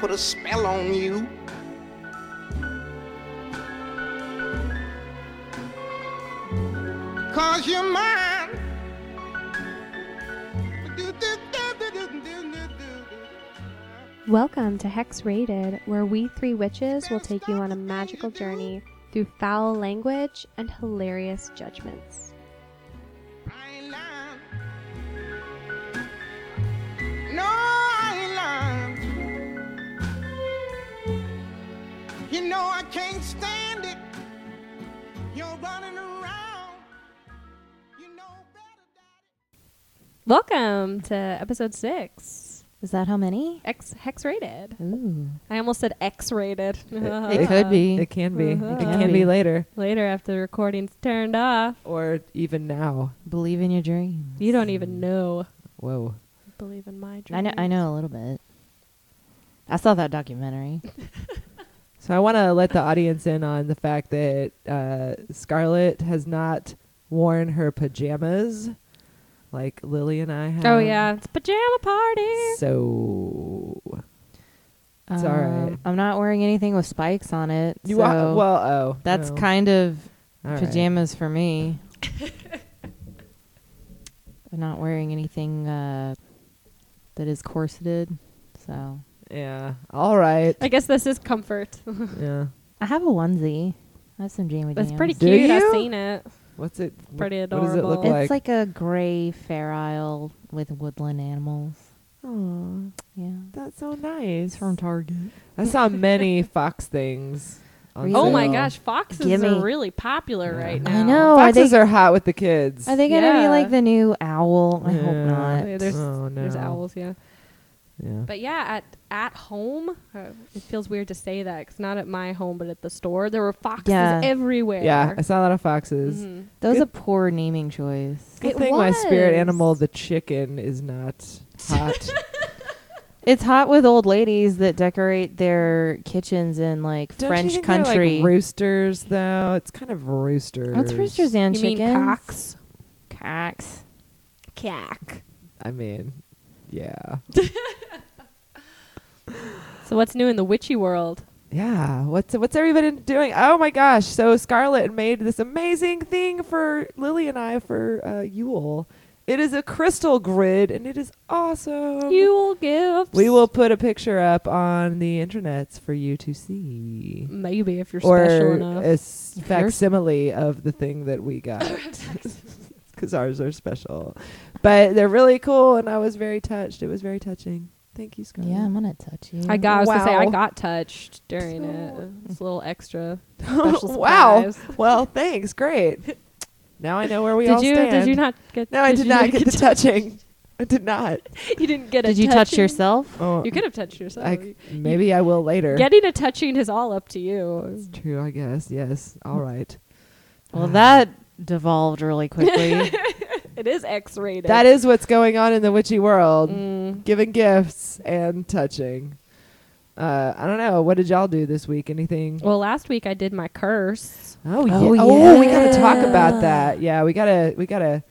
put a spell on you. Cause you're mine. Welcome to Hex Rated, where we three witches will take you on a magical journey through foul language and hilarious judgments. You know I can't stand it. You're running around. You know better, Daddy. Welcome to episode six, Is that how many? X Hex Rated. Ooh. I almost said X Rated. It could be. It can be. Uh-huh. It can be later, Later, after the recording's turned off, or even now. Believe in your dreams. you don't even know. Whoa. Believe in my dreams. I know. I know a little bit. I saw that documentary. So I want to let the audience in on the fact that uh, Scarlett has not worn her pajamas like Lily and I have. Oh yeah, it's pajama party. So It's all right. Um, I'm not wearing anything with spikes on it. you so are, well. Oh, that's no. kind of All right. pajamas for me. I'm not wearing anything uh, that is corseted. So Yeah. All right. I guess this is comfort. yeah. I have a onesie. I have some Jamie That's Jams. pretty Do cute. I've seen it. What's it? Pretty what, What does it look adorable. It's like? like a gray fair isle with woodland animals. Aw, Yeah. that's so nice. It's from Target. I saw many Fox things. On Really? Oh my sale. gosh, foxes Gimme. are really popular Yeah. right now. I know. Are Foxes they, are hot with the kids. are they gonna Yeah. be like the new owl? I hope not. Yeah, there's oh no. there's owls, yeah. Yeah. But yeah, at at home, uh, it feels weird to say that because not at my home, but at the store, there were foxes Yeah. everywhere. Yeah, I saw a lot of foxes. Mhm. That was Good- a poor naming choice. Good It thing my spirit was. animal, the chicken, is not hot. It's hot with old ladies that decorate their kitchens in like Don't you French think they're, country. like roosters, though. It's kind of roosters. What's roosters and You mean chickens? cocks? Cocks. Cack. I mean, yeah, So what's new in the witchy world? yeah. What's what's everybody doing? Oh my gosh! So Scarlett made this amazing thing for Lily and I for uh, Yule. It is a crystal grid, and it is awesome. Yule gifts. we will put a picture up on the internets for you to see. maybe if you're or special enough. a s- facsimile of the thing that we got because ours are special but they're really cool and i was very touched it was very touching thank you Scarlett. Yeah, I'm gonna touch you. I got. I was gonna say I got touched during So- it. It's a little extra. Special wow surprise. well thanks great now i know where we did all you? stand Did you not get? no i did you not get the touching i did not You didn't get. A Did a you touch touching? yourself? oh You could have touched yourself. I, maybe i will later Getting a touching is all up to you. it's true i guess yes all right Well, that devolved really quickly. It is X-rated. that is what's going on in the witchy world Mm. giving gifts and touching. Uh, I don't know. What did y'all do this week? Anything? Well, last week I did my curse. Oh, Oh, yeah. Oh, we gotta talk about that. Yeah, we gotta, we gotta,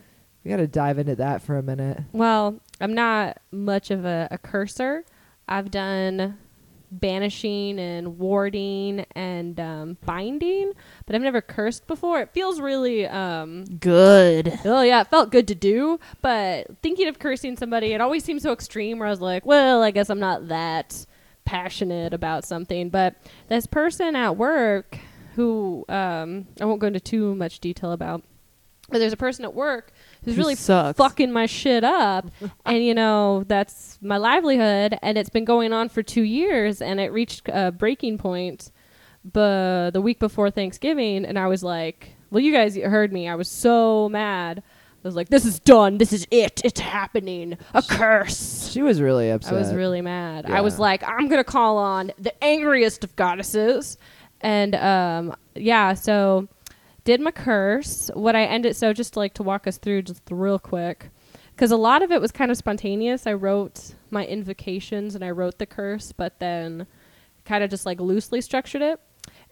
we gotta dive into that for a minute. Well, I'm not much of a, a cursor. I've done banishing and warding and um, binding, but I've never cursed before. It feels really um, Good. Oh yeah, it felt good to do, but thinking of cursing somebody, it always seems so extreme. Where I was like, well, I guess I'm not that passionate about something. But this person at work, who um, I won't go into too much detail about, but there's a person at work who's Who really sucks. fucking my shit up, and you know that's my livelihood, and it's been going on for two years, and it reached a breaking point, but the week before Thanksgiving, and I was like, well, you guys heard me. I was so mad. I was like, this is done. This is it. It's happening. A curse. She was really upset. I was really mad. I was like, I'm gonna call on the angriest of goddesses, and um, yeah. So did my curse. What I ended so just like to walk us through just real quick, because a lot of it was kind of spontaneous. I wrote my invocations and I wrote the curse, but then kind of just like loosely structured it.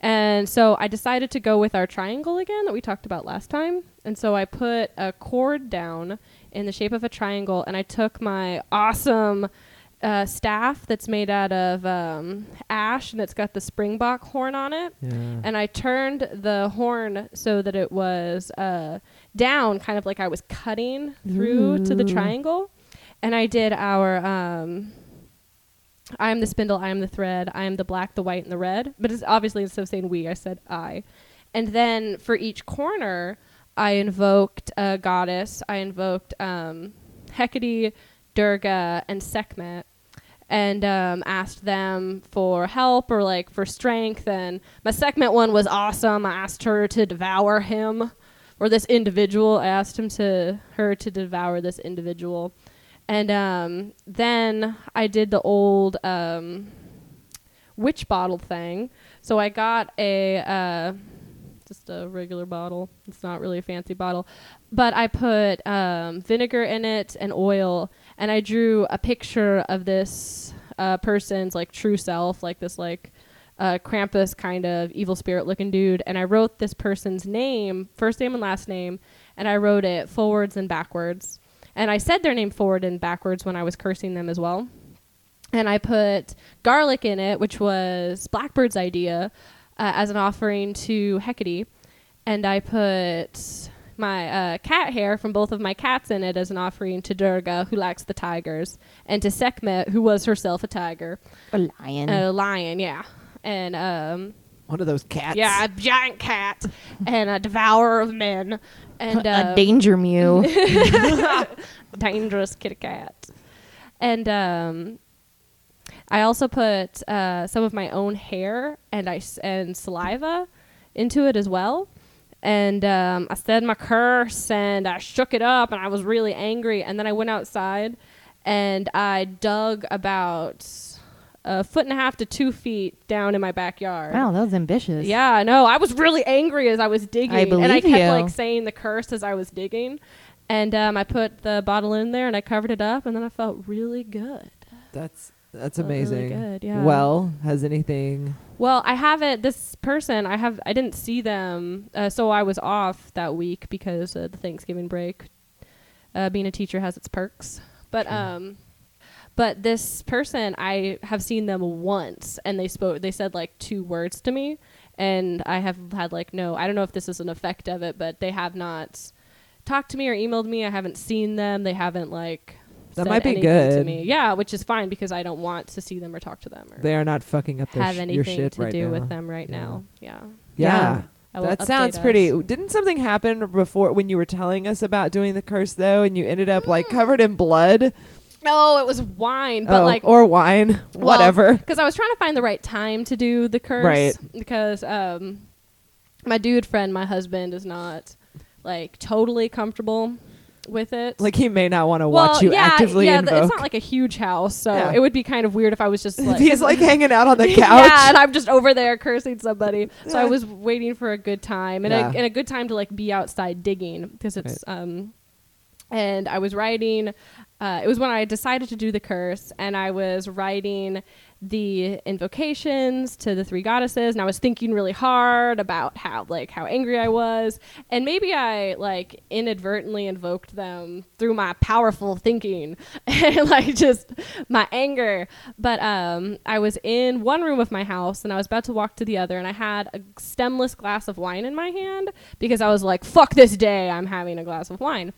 And so I decided to go with our triangle again that we talked about last time. And so I put a cord down in the shape of a triangle and I took my awesome uh, staff that's made out of um, ash and it's got the springbok horn on it. Yeah. And I turned the horn so that it was uh, down, kind of like I was cutting through to the triangle. And I did our um, I am the spindle, I am the thread, I am the black, the white, and the red. But it's obviously instead of saying we, I said I. And then for each corner, I invoked a goddess. I invoked um, Hecate, Durga, and Sekhmet, and um, asked them for help or like for strength. And my Sekhmet one was awesome. I asked her to devour him, or this individual. I asked him to her to devour this individual. And um, then I did the old um, witch bottle thing. So I got a uh, just a regular bottle. It's not really a fancy bottle, but I put um, vinegar in it and oil, and I drew a picture of this uh, person's like true self, like this like uh, Krampus kind of evil spirit looking dude. And I wrote this person's name, first name and last name, and I wrote it forwards and backwards. And I said their name forward and backwards when I was cursing them as well. And I put garlic in it, which was Blackbird's idea, uh, as an offering to Hecate. And I put my uh, cat hair from both of my cats in it as an offering to Durga, who likes the tigers, and to Sekhmet, who was herself a tiger, A lion. a lion, yeah. And um, One of those cats. yeah, a giant cat, and a devourer of men, and a uh, danger mew. dangerous kitty cat. And um, I also put uh, some of my own hair and I s- and saliva into it as well. And um, I said my curse and I shook it up and I was really angry. And then I went outside and I dug about a foot and a half to two feet down in my backyard. wow, that was ambitious. Yeah, no. I was really angry as I was digging, I and I kept you. like saying the curse as I was digging. And um, I put the bottle in there and I covered it up, and then I felt really good. That's that's Felt really amazing. good, yeah. Well, has anything? Well, I haven't. This person, I have. I didn't see them, uh, so I was off that week because of the Thanksgiving break. Uh, being a teacher has its perks, but Sure. um, but this person, I have seen them once, and they spoke. They said like two words to me, and I have had like no. I don't know if this is an effect of it, but they have not talked to me or emailed me. I haven't seen them. They haven't like. That might be anything To good. me. Yeah, which is fine because I don't want to see them or talk to them or They are not fucking up their have sh- anything shit to right do now. with them right Yeah. now. Yeah. Yeah. Will That sounds us. pretty. Didn't something happen before when you were telling us about doing the curse though, and you ended up like covered in blood? No, it was wine, but oh, like or wine, whatever. Because I was trying to find the right time to do the curse. Right. Because um, my dude friend, my husband, is not like totally comfortable with it. Like he may not want to well, watch you yeah, actively yeah. invoke. It's not like a huge house, so Yeah. it would be kind of weird if I was just like He's like hanging out on the couch. Yeah, and I'm just over there cursing somebody. So I was waiting for a good time and, a, and a good time to like be outside digging because it's um, and I was writing. Uh, it was when I decided to do the curse, and I was writing the invocations to the three goddesses, and I was thinking really hard about how like how angry I was, and maybe I like inadvertently invoked them through my powerful thinking and like just my anger. But um, I was in one room of my house, and I was about to walk to the other, and I had a stemless glass of wine in my hand because I was like, "Fuck this day! I'm having a glass of wine."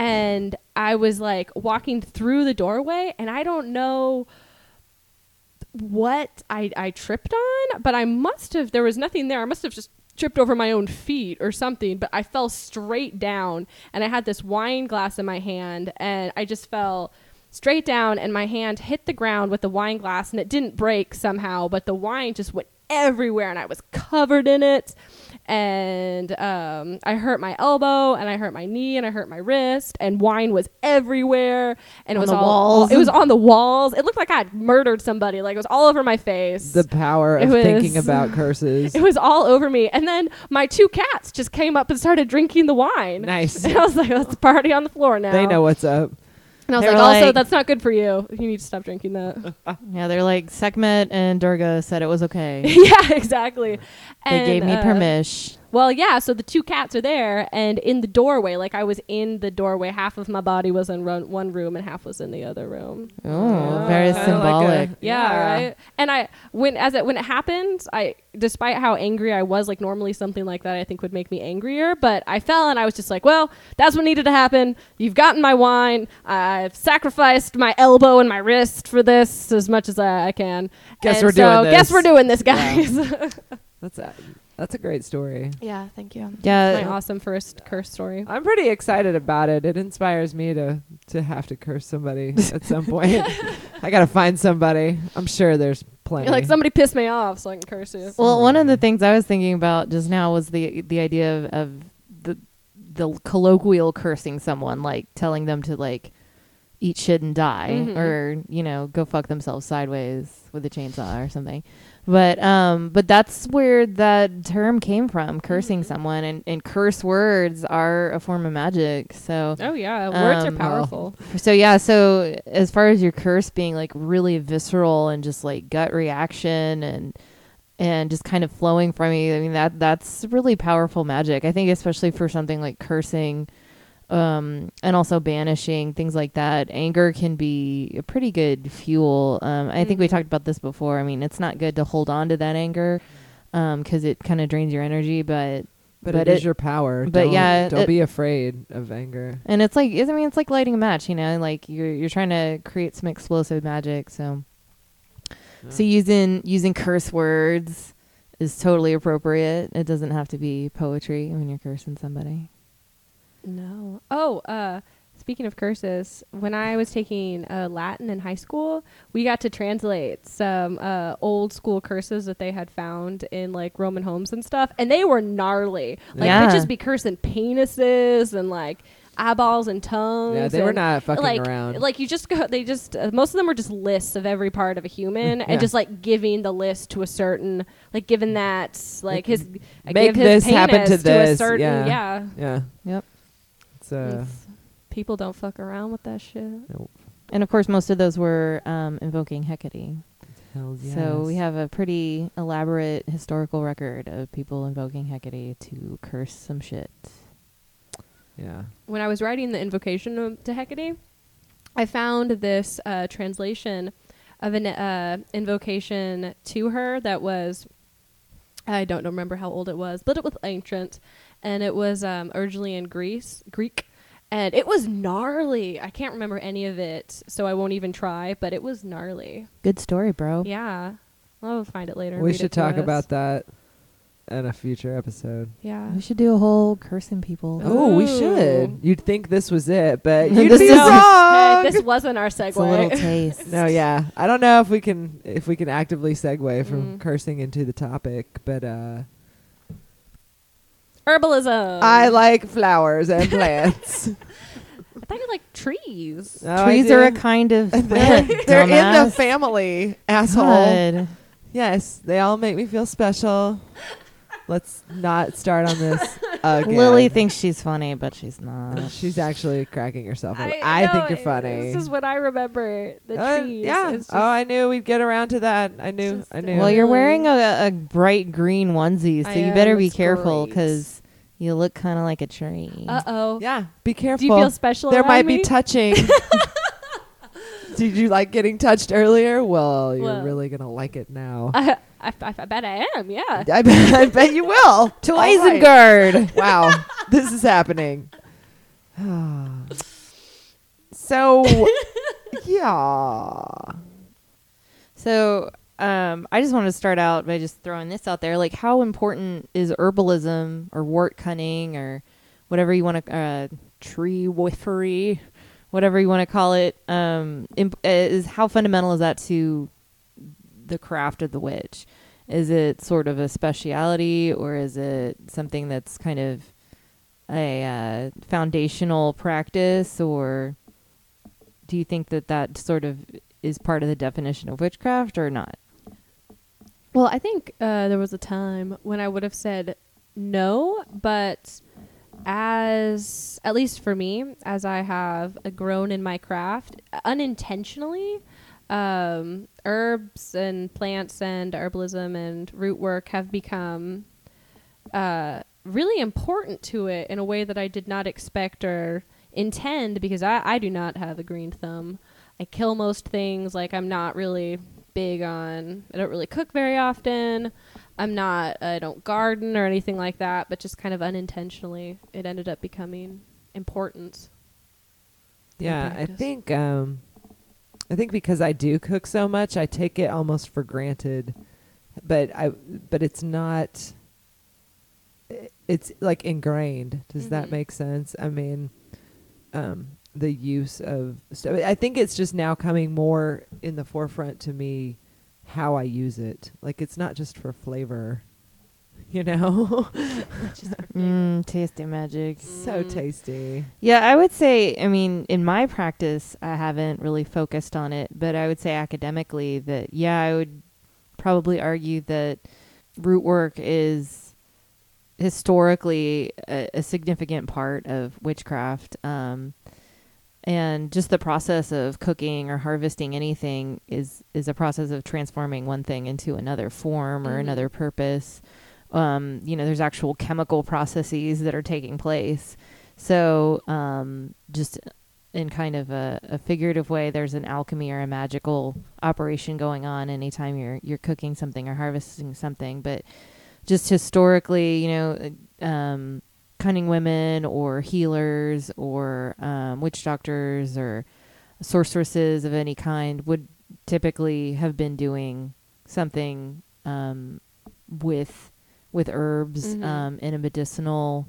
And I was like walking through the doorway, and I don't know what I I tripped on, but I must have. There was nothing there. I must have just tripped over my own feet or something. But I fell straight down, and I had this wine glass in my hand, and I just fell straight down, and my hand hit the ground with the wine glass, and it didn't break somehow, but the wine just went everywhere, and I was covered in it and um, I hurt my elbow, and I hurt my knee, and I hurt my wrist, and wine was everywhere, and it was the all, walls. It was on the walls. It looked like I had murdered somebody. Like it was all over my face. the power It of thinking about curses. it was all over me, and then my two cats just came up and started drinking the wine. nice. And I was like, "Let's party on the floor now." They know what's up. And I was They like, "Also, that's not good for you. You need to stop drinking that." yeah, they're like Sekhmet and Durga said it was okay. yeah, exactly. They And, gave me uh, permission. Well, yeah. So the two cats are there, and in the doorway, like I was in the doorway. Half of my body was in ro- one room, and half was in the other room. Oh, very kinda like symbolic. a- Yeah, right. And I when as it when it happened, I despite how angry I was, like normally something like that I think would make me angrier, but I fell and I was just like, well, that's what needed to happen. You've gotten my wine. I've sacrificed my elbow and my wrist for this as much as I, I can. Guess And we're so doing Guess this. we're doing this, guys. That's a, that's a great story. yeah, thank you. Yeah. my awesome first curse story. I'm pretty excited about it. It inspires me to to have to curse somebody at some point. I gotta find somebody. I'm sure there's plenty. You're like somebody pissed me off, so I can curse you. Well, one of the things I was thinking about just now was the the idea of, of the the colloquial cursing someone, like telling them to like eat shit and die, Mhm. or you know, go fuck themselves sideways with a chainsaw or something. But um, but that's where that term came from, cursing Mhm. someone, and, and curse words are a form of magic. So Oh yeah, words Um, are powerful. so yeah, so as far as your curse being like really visceral and just like gut reaction and and just kind of flowing from you, I mean that that's really powerful magic. I think especially for something like cursing um and also banishing things like that. Anger can be a pretty good fuel. Um I think we Mhm. talked about this before. I mean, it's not good to hold on to that anger um cuz it kind of drains your energy, but but, but it is your power. but Don't- yeah, don't it- be afraid of anger. And it's like I mean it's like lighting a match, you know, like you're you're trying to create some explosive magic. So so using using curse words is totally appropriate. It doesn't have to be poetry when you're cursing somebody. No. Oh, uh, speaking of curses, when I was taking uh, Latin in high school, we got to translate some uh, old school curses that they had found in like Roman homes and stuff, and they were gnarly. Like Yeah. just be cursing penises and like eyeballs and tongues. Yeah, they were not fucking like, around. Like you just go, they just uh, most of them were just lists of every part of a human, Yeah. and just like giving the list to a certain, like giving that like his Make give his this happen to a this, certain, yeah. yeah. yeah. Yep. It's uh, It's- people don't fuck around with that shit. nope. And of course most of those were um, invoking Hecate. hells So we have a pretty elaborate historical record of people invoking Hecate to curse some shit. yeah. When I was writing the invocation of- to Hecate, I found this uh, translation of an uh, invocation to her that was I don't remember how old it was, but it was ancient, and it was um, originally in Greece, Greek, and it was gnarly. I can't remember any of it, so I won't even try. But it was gnarly. Good story, bro. Yeah, I'll find it later. We should talk us. about that in a future episode. Yeah. We should do a whole cursing people. Oh, we should. You'd think this was it, but This you'd be is- wrong. Hey, this wasn't our It's a little segue. taste. no, yeah. I don't know if we can if we can actively segue from Mm. cursing into the topic, but uh Herbalism. I like flowers and plants. I thought you like trees. Oh, I Trees are a kind of they're, plant. they're in the dumbass. family, asshole. God. Yes, they all make me feel special. Let's not start on this again. Lily thinks she's funny, but she's not. she's actually cracking herself. up. I, know, think you're funny. This is what I remember. The Uh, trees. yeah. Just- oh, I knew we'd get around to that. I knew. I knew. Well, you're wearing a, a bright green onesie, so I you better am, be careful because you look kind of like a tree. Uh oh. yeah. Be careful. Do you feel special? there around might me? be touching. Did you like getting touched earlier? Well, you're Well. really gonna like it now. I, I, I bet I am. Yeah. I bet, I bet you will. to All right. Isengard. Wow, this is happening. so, yeah. So, um, I just want to start out by just throwing this out there. Like, how important is herbalism or wort cunning or whatever you want to, uh, tree wifery, whatever you want to call it, um, imp- uh, is how fundamental is that to the craft of the witch? Is it sort of a speciality or is it something that's kind of a uh, foundational practice or do you think that that sort of is part of the definition of witchcraft or not? Well, I think uh, there was a time when I would have said no, but as at least for me, as I have grown in my craft unintentionally, um, herbs and plants and herbalism and root work have become uh, really important to it in a way that I did not expect or intend because I, I do not have a green thumb. I kill most things. Like I'm not really big on. I don't really cook very often. I'm not. I don't garden or anything like that. But just kind of unintentionally, it ended up becoming important. Yeah, I think um I think because I do cook so much, I take it almost for granted. But I but it's not it's like ingrained. Does that Mhm. make sense? I mean um the use of so I think it's just now coming more in the forefront to me how I use it. Like it's not just for flavor. You know? Mm, tasty magic. so Mm. tasty. Yeah, I would say, I mean, in my practice, I haven't really focused on it, but I would say academically that, yeah, I would probably argue that root work is historically a, a significant part of witchcraft. Um, and just the process of cooking or harvesting anything is is a process of transforming one thing into another form or Mhm. another purpose. Um, you know, there's actual chemical processes that are taking place. So, um, just in kind of a, a figurative way, there's an alchemy or a magical operation going on anytime you're you're cooking something or harvesting something. But just historically, you know, um, cunning women or healers or um, witch doctors or sorceresses of any kind would typically have been doing something um, with with herbs Mhm. um, in a medicinal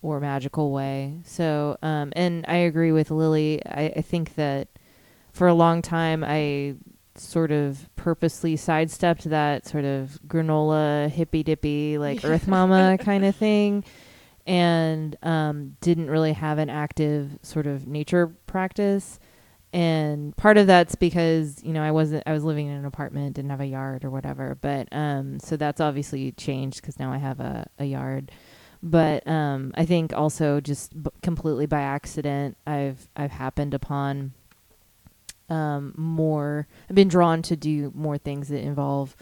or magical way. So, um, and I agree with Lily. I, I think that for a long time I sort of purposely sidestepped that sort of granola hippy dippy like Earth Mama kind of thing, and um, didn't really have an active sort of nature practice. And part of that's because you know I wasn't I was living in an apartment, didn't have a yard or whatever. But um, so that's obviously changed because now I have a, a yard. But um, I think also just b- completely by accident, I've I've happened upon um, more. I've been drawn to do more things that involve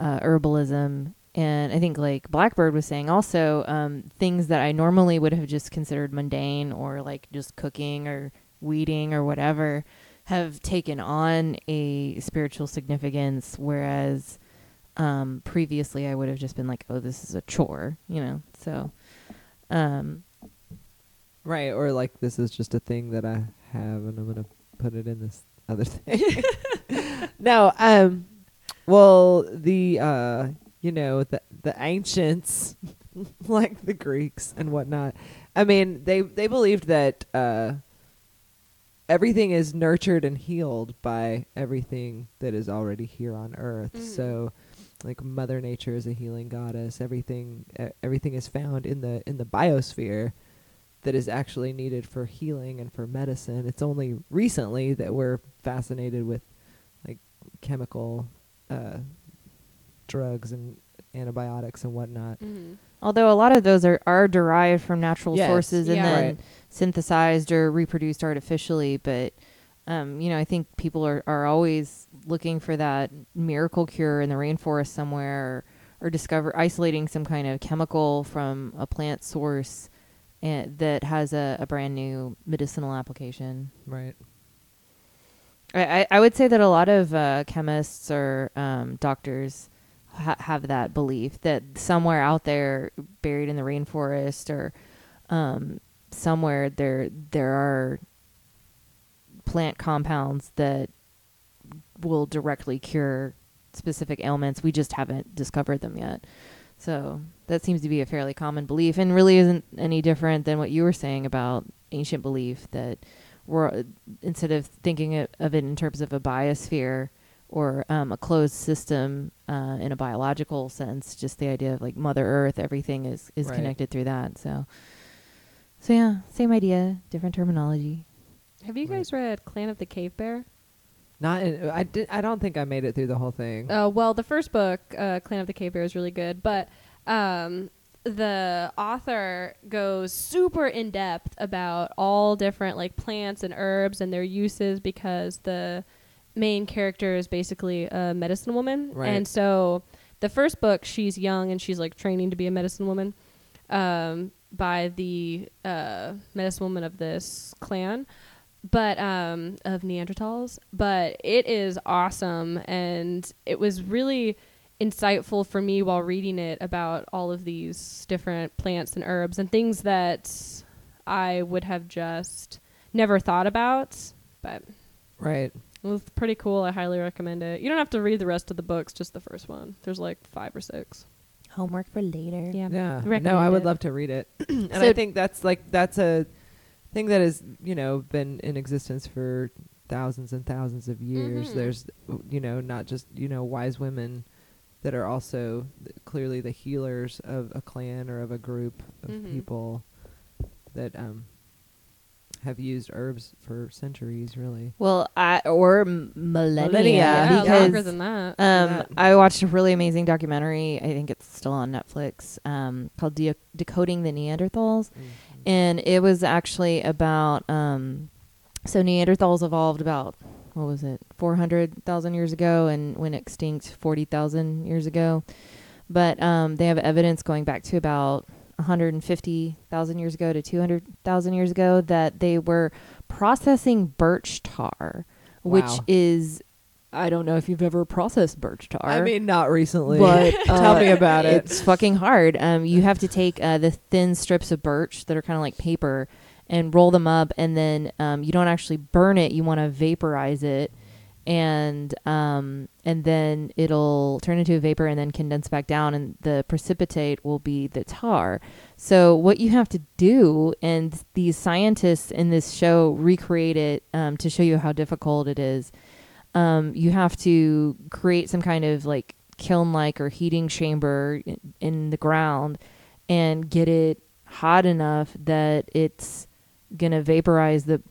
uh, herbalism, and I think like Blackbird was saying also um, things that I normally would have just considered mundane or like just cooking or weeding or whatever have taken on a spiritual significance, whereas um, previously I would have just been like, oh, this is a chore, you know. So, um, Right, or like this is just a thing that I have and I'm gonna put it in this other thing. no, um well the uh you know, the the ancients like the Greeks and whatnot. I mean, they they believed that uh everything is nurtured and healed by everything that is already here on earth. Mhm. So like mother nature is a healing goddess everything e- everything is found in the in the biosphere that is actually needed for healing and for medicine it's only recently that we're fascinated with like chemical uh drugs and antibiotics and whatnot Mhm. although a lot of those are, are derived from natural Yes, sources and yeah. then Right. synthesized or reproduced artificially, but um, you know, I think people are, are always looking for that miracle cure in the rainforest somewhere or, or discover isolating some kind of chemical from a plant source and that has a, a brand new medicinal application. right I, I, I would say that a lot of uh, chemists or um, doctors ha- have that belief that somewhere out there, buried in the rainforest or um, somewhere, there there are plant compounds that will directly cure specific ailments. We just haven't discovered them yet. So that seems to be a fairly common belief, and really isn't any different than what you were saying about ancient belief that we're instead of thinking of of it in terms of a biosphere or um, a closed system uh, in a biological sense, just the idea of like Mother Earth, everything is is Right. connected through that. So, so yeah, same idea, different terminology. Have you Right. guys read Clan of the Cave Bear? not in, i did i don't think i made it through the whole thing Uh, well, the first book, uh, Clan of the Cave Bear, is really good, but um, the author goes super in depth about all different like plants and herbs and their uses because the main character is basically a medicine woman, Right. and so the first book she's young and she's like training to be a medicine woman. um, by the uh, medicine woman of this clan, but um, of Neanderthals. But it is awesome, and it was really insightful for me while reading it about all of these different plants and herbs and things that I would have just never thought about. But Right. It was pretty cool. I highly recommend it. You don't have to read the rest of the books, just the first one. There's like five or six. Homework for later. Yeah. Yeah. Recommend No, I would it. love to read it. and So- I think that's like that's a thing that has, you know, been in existence for thousands and thousands of years. Mhm. There's you know, not just, you know, wise women that are also th- clearly the healers of a clan or of a group of Mhm. people that um have used herbs for centuries really. Well, I or m- millennia, Millennia, Yeah, because longer than that. Um, that. I watched a really amazing documentary. I think it's still on Netflix. Um, called De- "Decoding the Neanderthals," and it was actually about um, so Neanderthals evolved about what was it, four hundred thousand years ago, and went extinct forty thousand years ago. But um, they have evidence going back to about 150,000 years ago to 200,000 years ago that they were processing birch tar, which is I don't know if you've ever processed birch tar. I mean, not recently. but Tell uh, me about it. It's fucking hard. Um, you have to take uh, the thin strips of birch that are kind of like paper and roll them up, and then um, you don't actually burn it. You want to vaporize it, and um, and then it'll turn into a vapor and then condense back down, and the precipitate will be the tar. So what you have to do, and these scientists in this show recreate it um, to show you how difficult it is um, you have to create some kind of like kiln like or heating chamber in, in the ground and get it hot enough that it's gonna vaporize the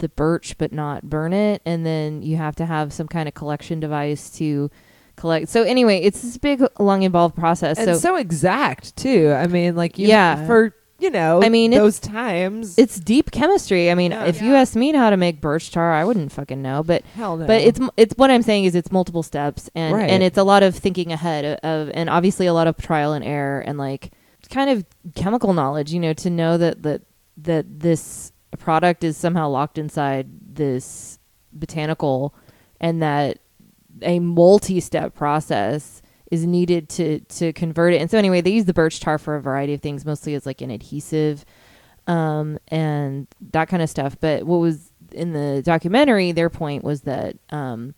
the birch but not burn it and then you have to have some kind of collection device to collect so anyway it's this big long involved process and so, so, exact too. I mean, like you, Yeah. for you know, I mean, it's- those times. it's deep chemistry i mean Yeah. if you asked me how to make birch tar i wouldn't fucking know but hell no. But it's it's what I'm saying is it's multiple steps and Right. and it's a lot of thinking ahead of, of and obviously a lot of trial and error and like kind of chemical knowledge, you know, to know that that that this product is somehow locked inside this botanical and that a multi-step process is needed to to convert it. And so anyway, they use the birch tar for a variety of things, mostly as like an adhesive um, and that kind of stuff. But what was in the documentary, their point was that um,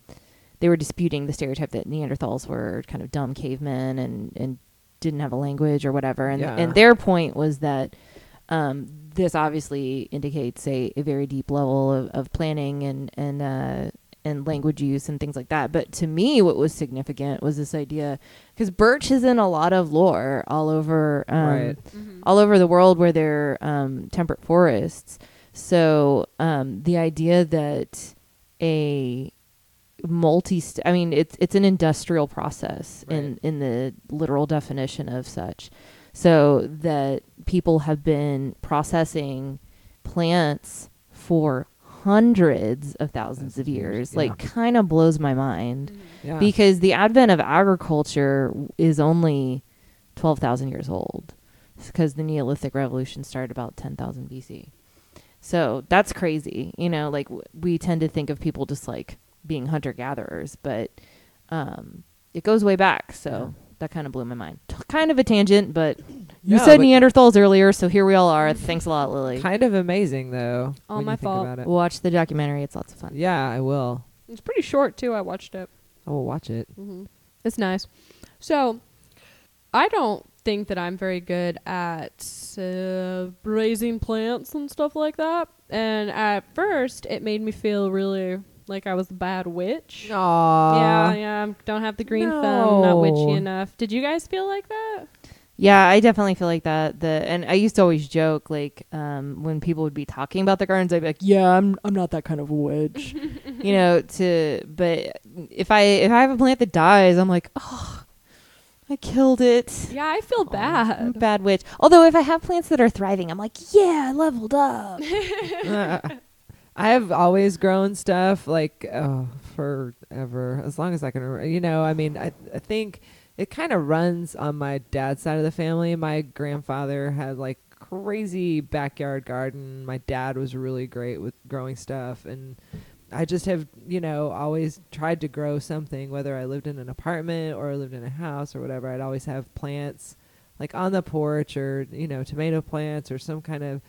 they were disputing the stereotype that Neanderthals were kind of dumb cavemen and, and didn't have a language or whatever. And Yeah. and their point was that um, this obviously indicates a, a very deep level of, of planning and and uh, and language use and things like that. But to me, what was significant was this idea because birch is in a lot of lore all over um, Right. all over the world where they're um, temperate forests. So um, the idea that a multi I mean it's it's an industrial process in in the literal definition of such. So that people have been processing plants for hundreds of thousands of years yeah. like kind of blows my mind yeah. because the advent of agriculture is only 12,000 years old because the Neolithic revolution started about 10,000 BC. So that's crazy. You know, like w- we tend to think of people just like being hunter gatherers, but um, it goes way back. So Yeah. That kind of blew my mind. T- kind of a tangent, but you No, said but- Neanderthals earlier, so here we all are. Thanks a lot, Lily. kind of amazing though. All when my you think fault. About it. Watch the documentary. It's lots of fun. Yeah, I will. It's pretty short too. I watched it. I will watch it. hmm It's nice. So, I don't think that I'm very good at uh, raising plants and stuff like that. And at first, it made me feel really like I was a bad witch. Aww. yeah, yeah. I Don't have the green thumb. Not witchy enough. Did you guys feel like that? Yeah, I definitely feel like that. The and I used to always joke like um, when people would be talking about the gardens, I'd be like, "Yeah, I'm I'm not that kind of witch," you know. To but if I if I have a plant that dies, I'm like, "Oh, I killed it." Yeah, I feel a bad. bad witch. Although if I have plants that are thriving, I'm like, "Yeah, I leveled up." I have always grown stuff like oh, forever, as long as I can. You know, I mean, I I think it kind of runs on my dad's side of the family. My grandfather had like crazy backyard garden. My dad was really great with growing stuff and I just have, you know, always tried to grow something whether I lived in an apartment or lived in a house or whatever. I'd always have plants like on the porch or, you know, tomato plants or some kind of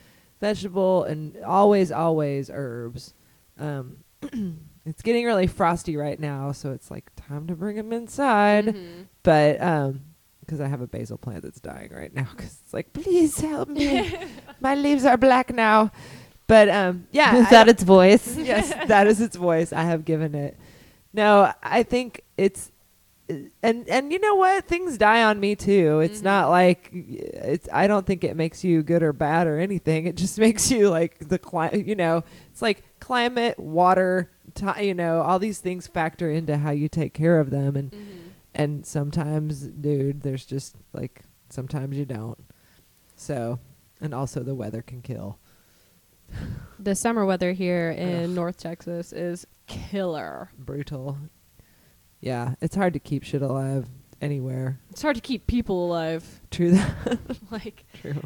vegetable and always always herbs. Um it's getting really frosty right now, so it's like time to bring them inside. Mhm. But um, because I have a basil plant that's dying right now, because it's like, please help me, my leaves are black now. But um, yeah, Is I- that its voice? yes, that is its voice. I have given it. No, I think it's and and you know what? Things die on me too. It's Mhm. not like it's. I don't think it makes you good or bad or anything. It just makes you like the cli- You know, it's like climate, water. Ti you know, all these things factor into how you take care of them, and Mhm. and sometimes, dude, there's just like sometimes you don't. So, and also the weather can kill. The summer weather here in Ugh. North Texas is killer. brutal. Yeah, it's hard to keep shit alive anywhere. It's hard to keep people alive, True that. like True.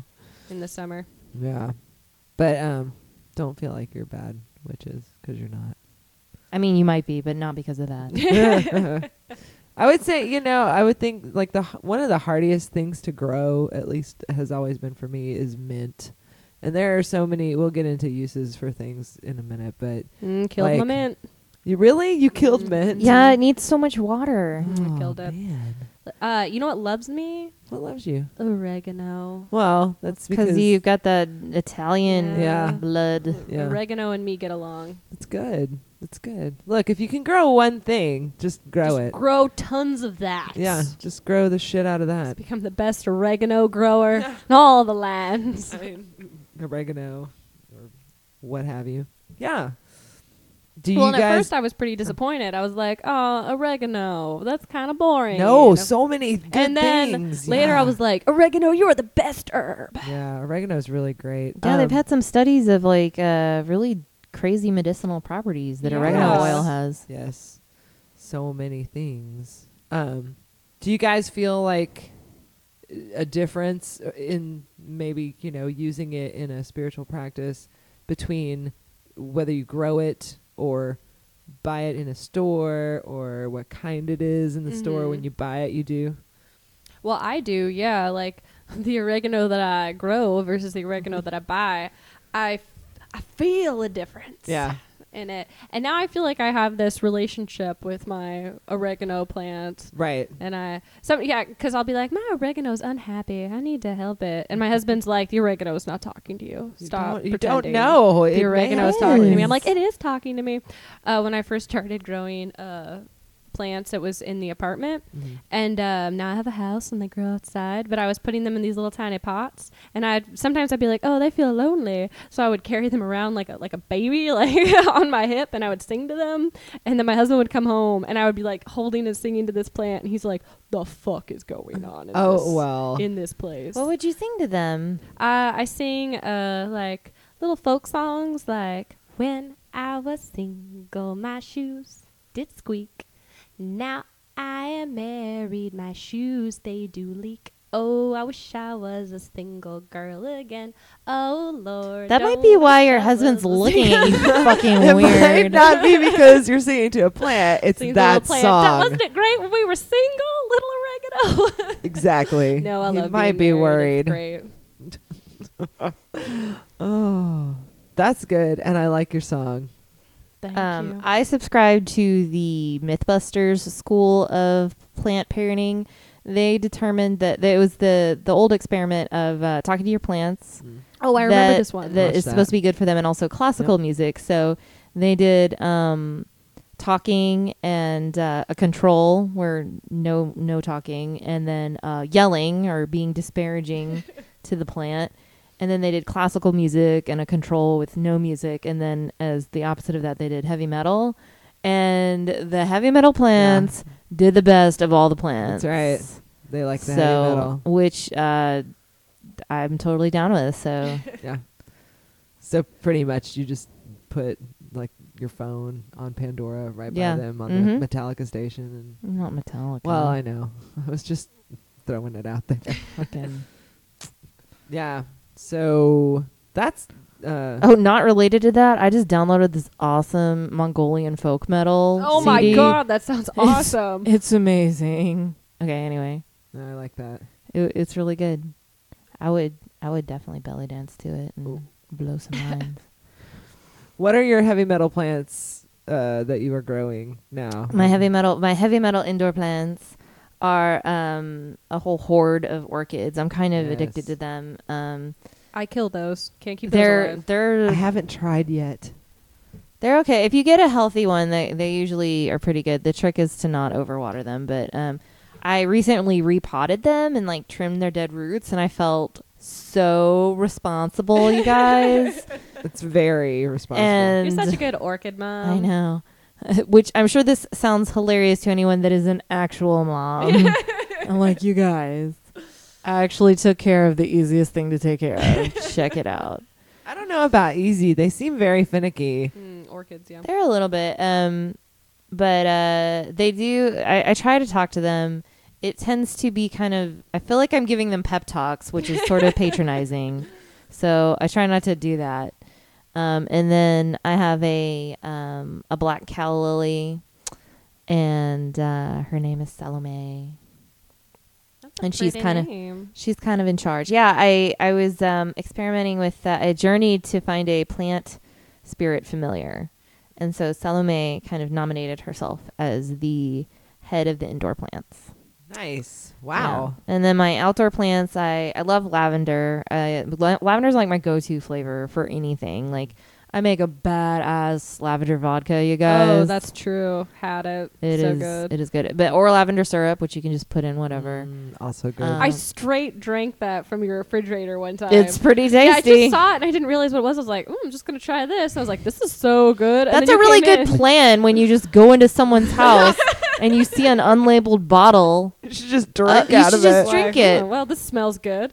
in the summer. Yeah, but um, don't feel like you're bad witches because you're not. I mean, you might be, but not because of that. I would say, you know, I would think like the one of the hardest things to grow, at least has always been for me, is mint. And there are so many. We'll get into uses for things in a minute, but Mm, killed my Like- mint. You really you killed mint. yeah, it needs so much water. I oh, killed it. Man, Uh, you know what loves me? what loves you? Oregano. Well, that's because Because you've got that Italian Yeah. blood. Yeah. Oregano and me get along. It's good. It's good. Look, if you can grow one thing, just grow Just it. Grow tons of that. yeah, just grow the shit out of Let's that. become the best oregano grower in all the lands. Oregano or what have you. Yeah. Do well, you and at first I was pretty disappointed. I was like, "Oh, oregano, that's kind of boring." No, so many good and then things. later I was like, "Oregano, you're the best herb." Yeah, oregano is really great. Yeah, they've Um, had some studies of like uh, really crazy medicinal properties that oregano oil has. Yes. So many things. Um do you guys feel like a difference in maybe, you know, using it in a spiritual practice between whether you grow it or buy it in a store or what kind it is in the store when Mhm. you buy it you do? Well, I do, yeah. Like the oregano that I grow versus the oregano that I buy, I, f- I feel a difference. In it, and now I feel like I have this relationship with my oregano plant, Right. and I some yeah, because I'll be like, my oregano's unhappy. I need to help it, and my husband's like, the oregano's not talking to you. You Stop. don't, you don't know. The It oregano is talking to me. I'm like, it is talking to me. Uh, when I first started growing uh, plants, that was in the apartment, Mhm. and um, now I have a house and they grow outside. But I was putting them in these little tiny pots, and I would sometimes I'd be like, oh, they feel lonely, so I would carry them around like a like a baby, like on my hip, and I would sing to them. And then my husband would come home, and I would be like holding and singing to this plant, and he's like, the fuck is going on? In Oh, this, well. in this place. What would you sing to them? Uh, I sing uh like little folk songs like when I was single my shoes did squeak. Now I am married my shoes they do leak. Oh, I wish I was a single girl again. Oh Lord. That might oh, be why your husband's looking at you fucking It might not be because you're singing to a plant. It's Sing the that plant. song. That wasn't it great when we were single, little oregano. exactly. no, I He love might being be married. It's worried. Great. Oh, that's good, and I like your song. Thank Um, you. I subscribe to the MythBusters school of plant parenting. They determined that, that it was the the old experiment of uh, talking to your plants. oh, I remember that, this one. That Watched is that. supposed to be good for them, and also classical music. So they did um, talking and uh, a control where no no talking, and then uh, yelling or being disparaging to the plant. And then they did classical music and a control with no music. And then, as the opposite of that, they did heavy metal. And the heavy metal plants did the best of all the plants. That's right. They like the so, heavy metal. which uh, I'm totally down with. So, Yeah. So pretty much, you just put like your phone on Pandora right Yeah. by them on Mhm. the Metallica station. And Not Metallica. well, I know. I was just throwing it out there. fucking. yeah. So that's uh, Oh, not related to that. I just downloaded this awesome Mongolian folk metal. Oh my god, that sounds awesome. It's amazing. Okay, anyway, I like that. it, it's really good. I would, I would definitely belly dance to it and Ooh. blow some minds. What are your heavy metal plants uh, that you are growing now? my heavy metal, my heavy metal indoor plants are um, a whole horde of orchids. I'm kind of addicted to them. Um, I kill those. Can't keep those they're alive. they're I haven't tried yet. They're okay. If you get a healthy one, they they usually are pretty good. The trick is to not overwater them. But um, I recently repotted them and like trimmed their dead roots, and I felt so responsible, you guys. It's very responsible. and You're such a good orchid mom. I know. Which I'm sure this sounds hilarious to anyone that is an actual mom. I'm like, you guys, I actually took care of the easiest thing to take care of. Check it out. I don't know about easy. They seem very finicky. Mm, orchids, yeah. They're a little bit, um, but uh, they do. I, I try to talk to them. It tends to be kind of. I feel like I'm giving them pep talks, which is sort of patronizing. So I try not to do that. Um, and then I have a um, a black calla lily, and uh, her name is Salome. And she's pretty kinda- She's kind of in charge. Yeah, I I was um, experimenting with. Uh, I journeyed to find a plant spirit familiar, and so Salome kind of nominated herself as the head of the indoor plants. Nice. Wow. Yeah. And then my outdoor plants, I I love lavender. Uh, la- lavender's like my go-to flavor for anything. Like I make a badass lavender vodka, you guys. Oh, that's true. Had it. It so is- good. It is good. But or lavender syrup, which you can just put in whatever. Mm, also good. Um, I straight drank that from your refrigerator one time. It's pretty yeah, I just saw it and I didn't realize what it was. I was like, "Ooh, I'm just gonna try this." I was like, "This is so good." And That's a really good in. plan when you just go into someone's house and you see an unlabeled bottle. you should just drink Uh, drink you should just it. drink it. "Oh, well, this smells good.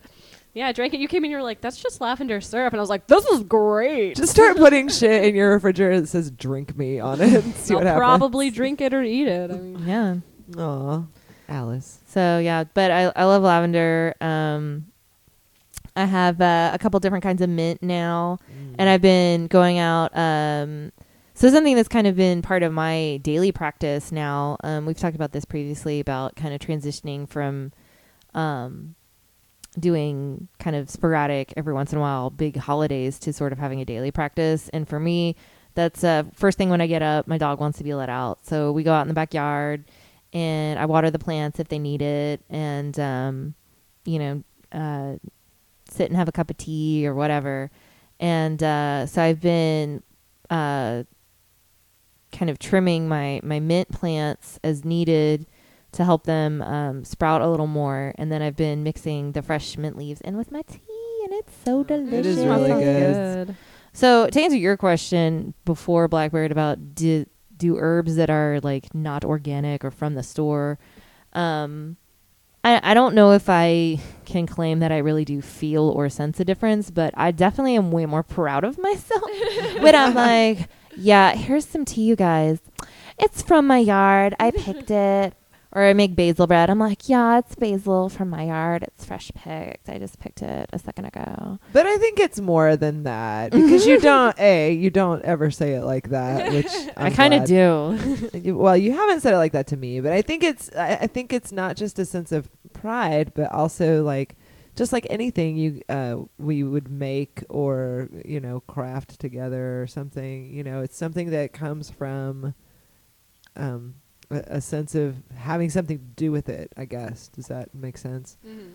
Yeah, I drank it. You came in, you were like, "That's just lavender syrup," and I was like, "This is great." Just start putting shit in your refrigerator that says "drink me" on it. And see I'll what happens. probably drink it or eat it. I mean, Yeah. Aw, Alice. So yeah, but I I love lavender. Um, I have uh, a couple different kinds of mint now, and I've been going out. Um, so something that's kind of been part of my daily practice now. Um, we've talked about this previously about kind of transitioning from, um, doing kind of sporadic every once in a while big holidays to sort of having a daily practice. And for me, that's uh, first thing when I get up. My dog wants to be let out, so we go out in the backyard, and I water the plants if they need it, and um, you know, uh, sit and have a cup of tea or whatever. And uh, so I've been uh, kind of trimming my my mint plants as needed to help them um, sprout a little more. And then I've been mixing the fresh mint leaves in with my tea, and it's so delicious. is really Sounds good. So to answer your question before Blackbird about do do herbs that are like not organic or from the store, um, I I don't know if I can claim that I really do feel or sense a difference, but I definitely am way more proud of myself when I'm like, yeah, here's some tea, you guys. It's from my yard. I picked it. Or I make basil bread. I'm like, yeah, it's basil from my yard. It's fresh picked. I just picked it a second ago. But I think it's more than that because you don't a you don't ever say it like that, which i I'm kind of do. Well, you haven't said it like that to me, but I think it's I, I think it's not just a sense of pride, but also like just like anything you uh we would make or you know craft together or something. You know, it's something that comes from um a, a sense of having something to do with it. I guess does that make sense? Mm-hmm.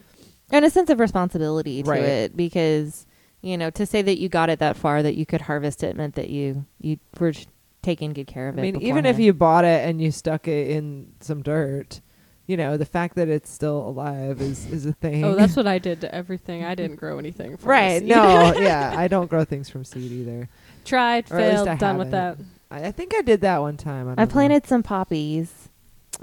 and a sense of responsibility to Right. it because you know to say that you got it that far that you could harvest it meant that you you were taking good care of I it. I mean, even if you bought it and you stuck it in some dirt, you know, the fact that it's still alive is is a thing. Oh, that's what I did to everything. I didn't grow anything. From right. No, yeah, I don't grow things from seed either. Tried, Or at least failed, I done with that. Haven't. I, I think I did that one time. I, I don't know. planted some poppies.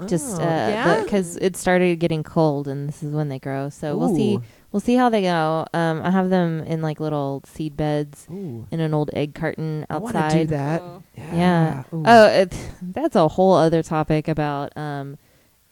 just Oh, uh, yeah? because it started getting cold, and this is when they grow. So we'll see. We'll see how they go. Um, I have them in like little seed beds Ooh. in an old egg carton outside. I want to do outside. that. Oh. Yeah. Yeah. Oh, it, that's a whole other topic about um,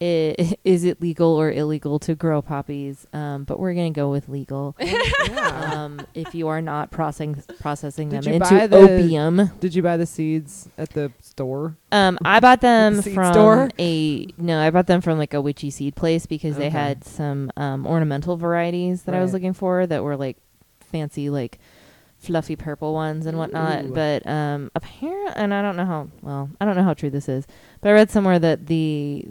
i is it legal or illegal to grow poppies? Um, but we're gonna go with legal. yeah. um, if you are not processing processing Did them you into buy the- opium. Did you buy the seeds at the store? Um, I bought them seed from store? a no, I bought them from like a witchy seed place because they had some um, ornamental varieties that I was looking for that were like fancy, like fluffy purple ones and whatnot. Ooh. But um, apparently, and I don't know how well, I don't know how true this is, but I read somewhere that the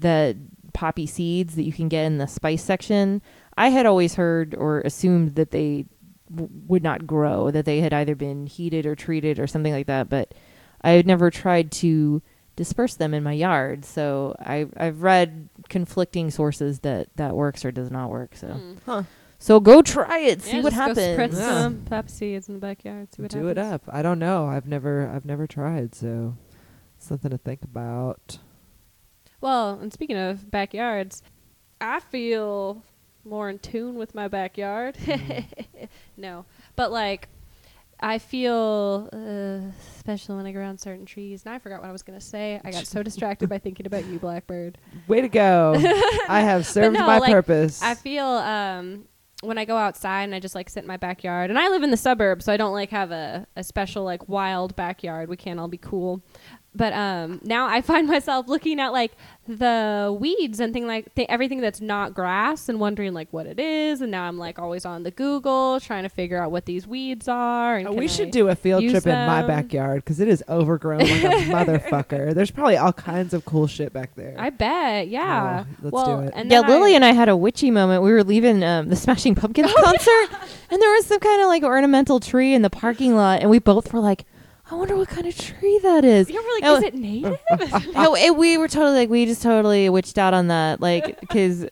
the poppy seeds that you can get in the spice section, I had always heard or assumed that they w- would not grow, that they had either been heated or treated or something like that, but I had never tried to disperse them in my yard. So I I've read conflicting sources that that works or does not work. So Mm. Huh. so go try it, see Yeah, what just go spread happens. Yeah. some poppy seeds in the backyard. See what do it up. I don't know. I've never I've never tried, so something to think about. Well, and speaking of backyards, I feel more in tune with my backyard. no, but like I feel, uh, especially when I go around certain trees. And I forgot what I was gonna say. I got so distracted by thinking about you, Blackbird. Way to go. I have served no, my like, purpose. I feel um, when I go outside and I just like sit in my backyard, and I live in the suburbs, so I don't like have a, a special like wild backyard. We can't all be cool. But um, now I find myself looking at like the weeds and thing like th- everything that's not grass and wondering like what it is. And now I'm like always on the Google trying to figure out what these weeds are. And can we should I- do a field use trip in my backyard because it is overgrown like a motherfucker. There's probably all kinds of cool shit back there. I bet, yeah. Oh, let's well, do it. And yeah, Lily I, and I had a witchy moment. We were leaving um, the Smashing Pumpkins concert, and there was some kind of like ornamental tree in the parking lot, and we both were like, "I wonder what kind of tree that is." you were like, Oh. is it native? no, it, we were totally like we just totally witched out on that, like because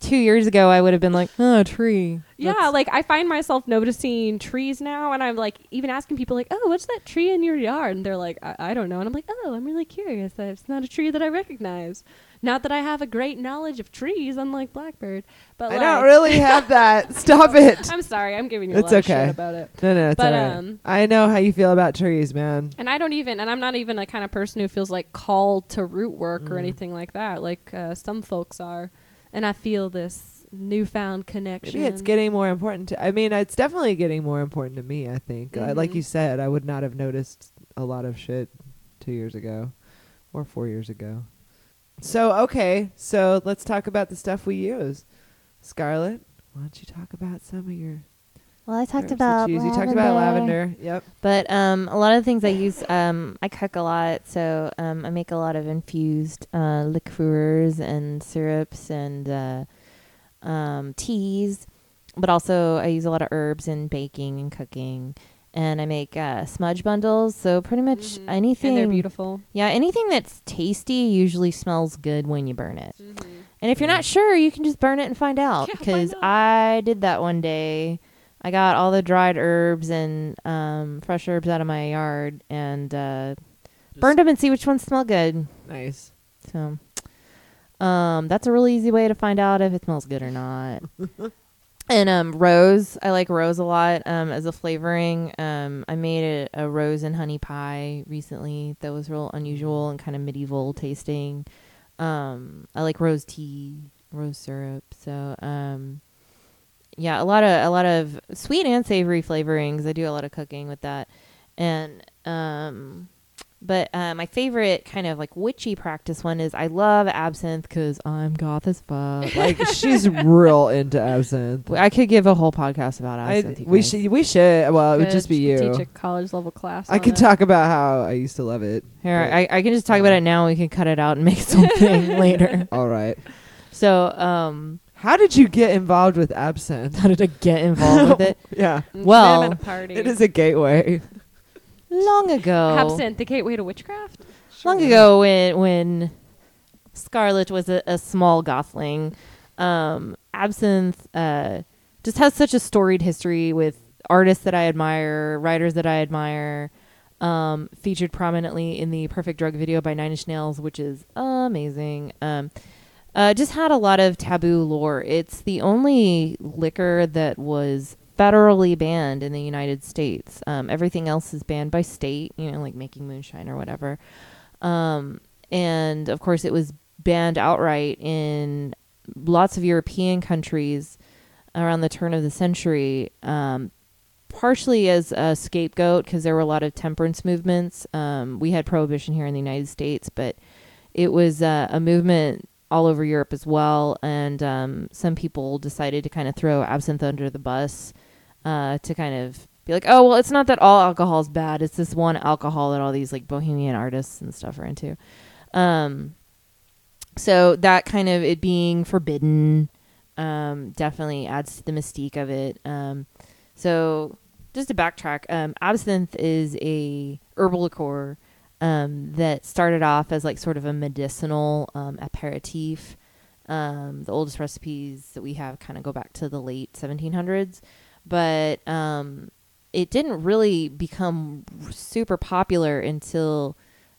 two years ago I would have been like, "Oh, a tree." Yeah, That's- like I find myself noticing trees now, and I'm like even asking people like, "Oh, what's that tree in your yard?" And they're like, "I, I don't know," and I'm like, "Oh, I'm really curious. That it's not a tree that I recognize." Not that I have a great knowledge of trees, unlike Blackbird, but I like, don't really have that. Stop it. I'm sorry, I'm giving you a It's lot of okay. shit about it, No, no, it's But, all right. um, I know how you feel about trees, man. and I don't even, and I'm not even a kind of person who feels like called to root work or Mm. anything like that, like uh, some folks are, and I feel this newfound connection. Maybe it's getting more important to. I mean, it's definitely getting more important to me. I think, uh, like Mhm. you said, I would not have noticed a lot of shit two years ago, or four years ago. So okay, so let's talk about the stuff we use. Scarlett, why don't you talk about some of your? Well, I talked about you? You talked about lavender. Yep. But um, a lot of the things I use, um, I cook a lot, so um, I make a lot of infused uh, liqueurs and syrups and uh, um, teas. But also, I use a lot of herbs in baking and cooking, and I make uh, smudge bundles. So pretty much Mhm. anything. and they're beautiful. Yeah, anything that's tasty usually smells good when you burn it. Mm-hmm. And if you're not sure, you can just burn it and find out. Because. I did that one day. I got all the dried herbs and um, fresh herbs out of my yard and uh, burned them and see which ones smell good. Nice. So um, that's a really easy way to find out if it smells good or not. and um, rose, I like rose a lot um, as a flavoring. Um, I made a, a rose and honey pie recently that was real unusual and kind of medieval tasting. Um, I like rose tea, rose syrup. So um, yeah, a lot of a lot of sweet and savory flavorings. I do a lot of cooking with that, and um, but uh, my favorite kind of like witchy practice one is I love absinthe because I'm goth as fuck. Like she's real into absinthe. I could give a whole podcast about I, absinthe. you we should. We should. Well, it would just be You. Teach a college level class. I on could it. talk about how I used to love it. Here, but- I, I can just talk about it now. We can cut it out and make something later. All right. So, um, How did you get involved with absinthe? how did I get involved with it? Yeah, Well, at a party. it is a gateway. Long ago, absinthe, the gateway to witchcraft. long ago when when Scarlet was a, a small gothling, um, Absinthe uh, just has such a storied history with artists that I admire, writers that I admire. Um, featured prominently in the Perfect Drug video by Nine Inch Nails, which is amazing. Um, uh, just had a lot of taboo lore. It's the only liquor that was federally banned in the United States. Um, everything else is banned by state, you know, like making moonshine or whatever. Um, and of course, it was banned outright in lots of European countries around the turn of the century, um, partially as a scapegoat because there were a lot of temperance movements. Um, we had prohibition here in the United States, but it was uh, a movement all over Europe as well. And um, some people decided to kind of throw absinthe under the bus uh, to kind of be like, oh, well, it's not that all alcohol is bad. It's this one alcohol that all these like bohemian artists and stuff are into. Um, so that kind of it being forbidden um, definitely adds to the mystique of it. Um, so just to backtrack, um, absinthe is a herbal liqueur um, that started off as like sort of a medicinal um, aperitif. Um, the oldest recipes that we have kind of go back to the late 1700s, but um, it didn't really become super popular until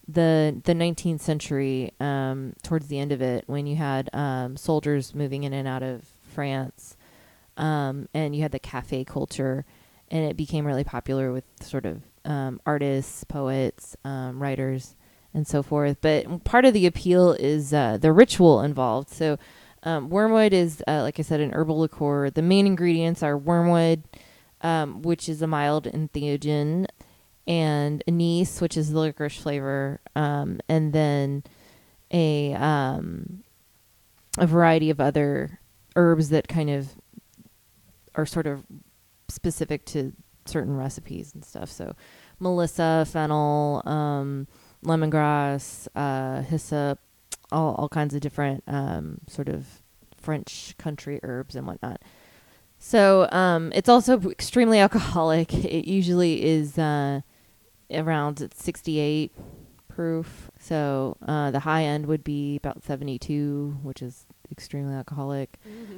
the the 19th century, um, towards the end of it, when you had um, soldiers moving in and out of France, um, and you had the cafe culture, and it became really popular with sort of um, artists, poets, um, writers, and so forth. But part of the appeal is uh, the ritual involved. So, um, wormwood is, uh, like I said, an herbal liqueur. The main ingredients are wormwood, um, which is a mild entheogen, and anise, which is the licorice flavor, um, and then a um, a variety of other herbs that kind of are sort of specific to certain recipes and stuff. So, melissa, fennel, um, lemongrass, uh, hyssop, all all kinds of different um, sort of French country herbs and whatnot. So um, it's also extremely alcoholic. It usually is uh, around 68 proof. So uh, the high end would be about 72, which is extremely alcoholic.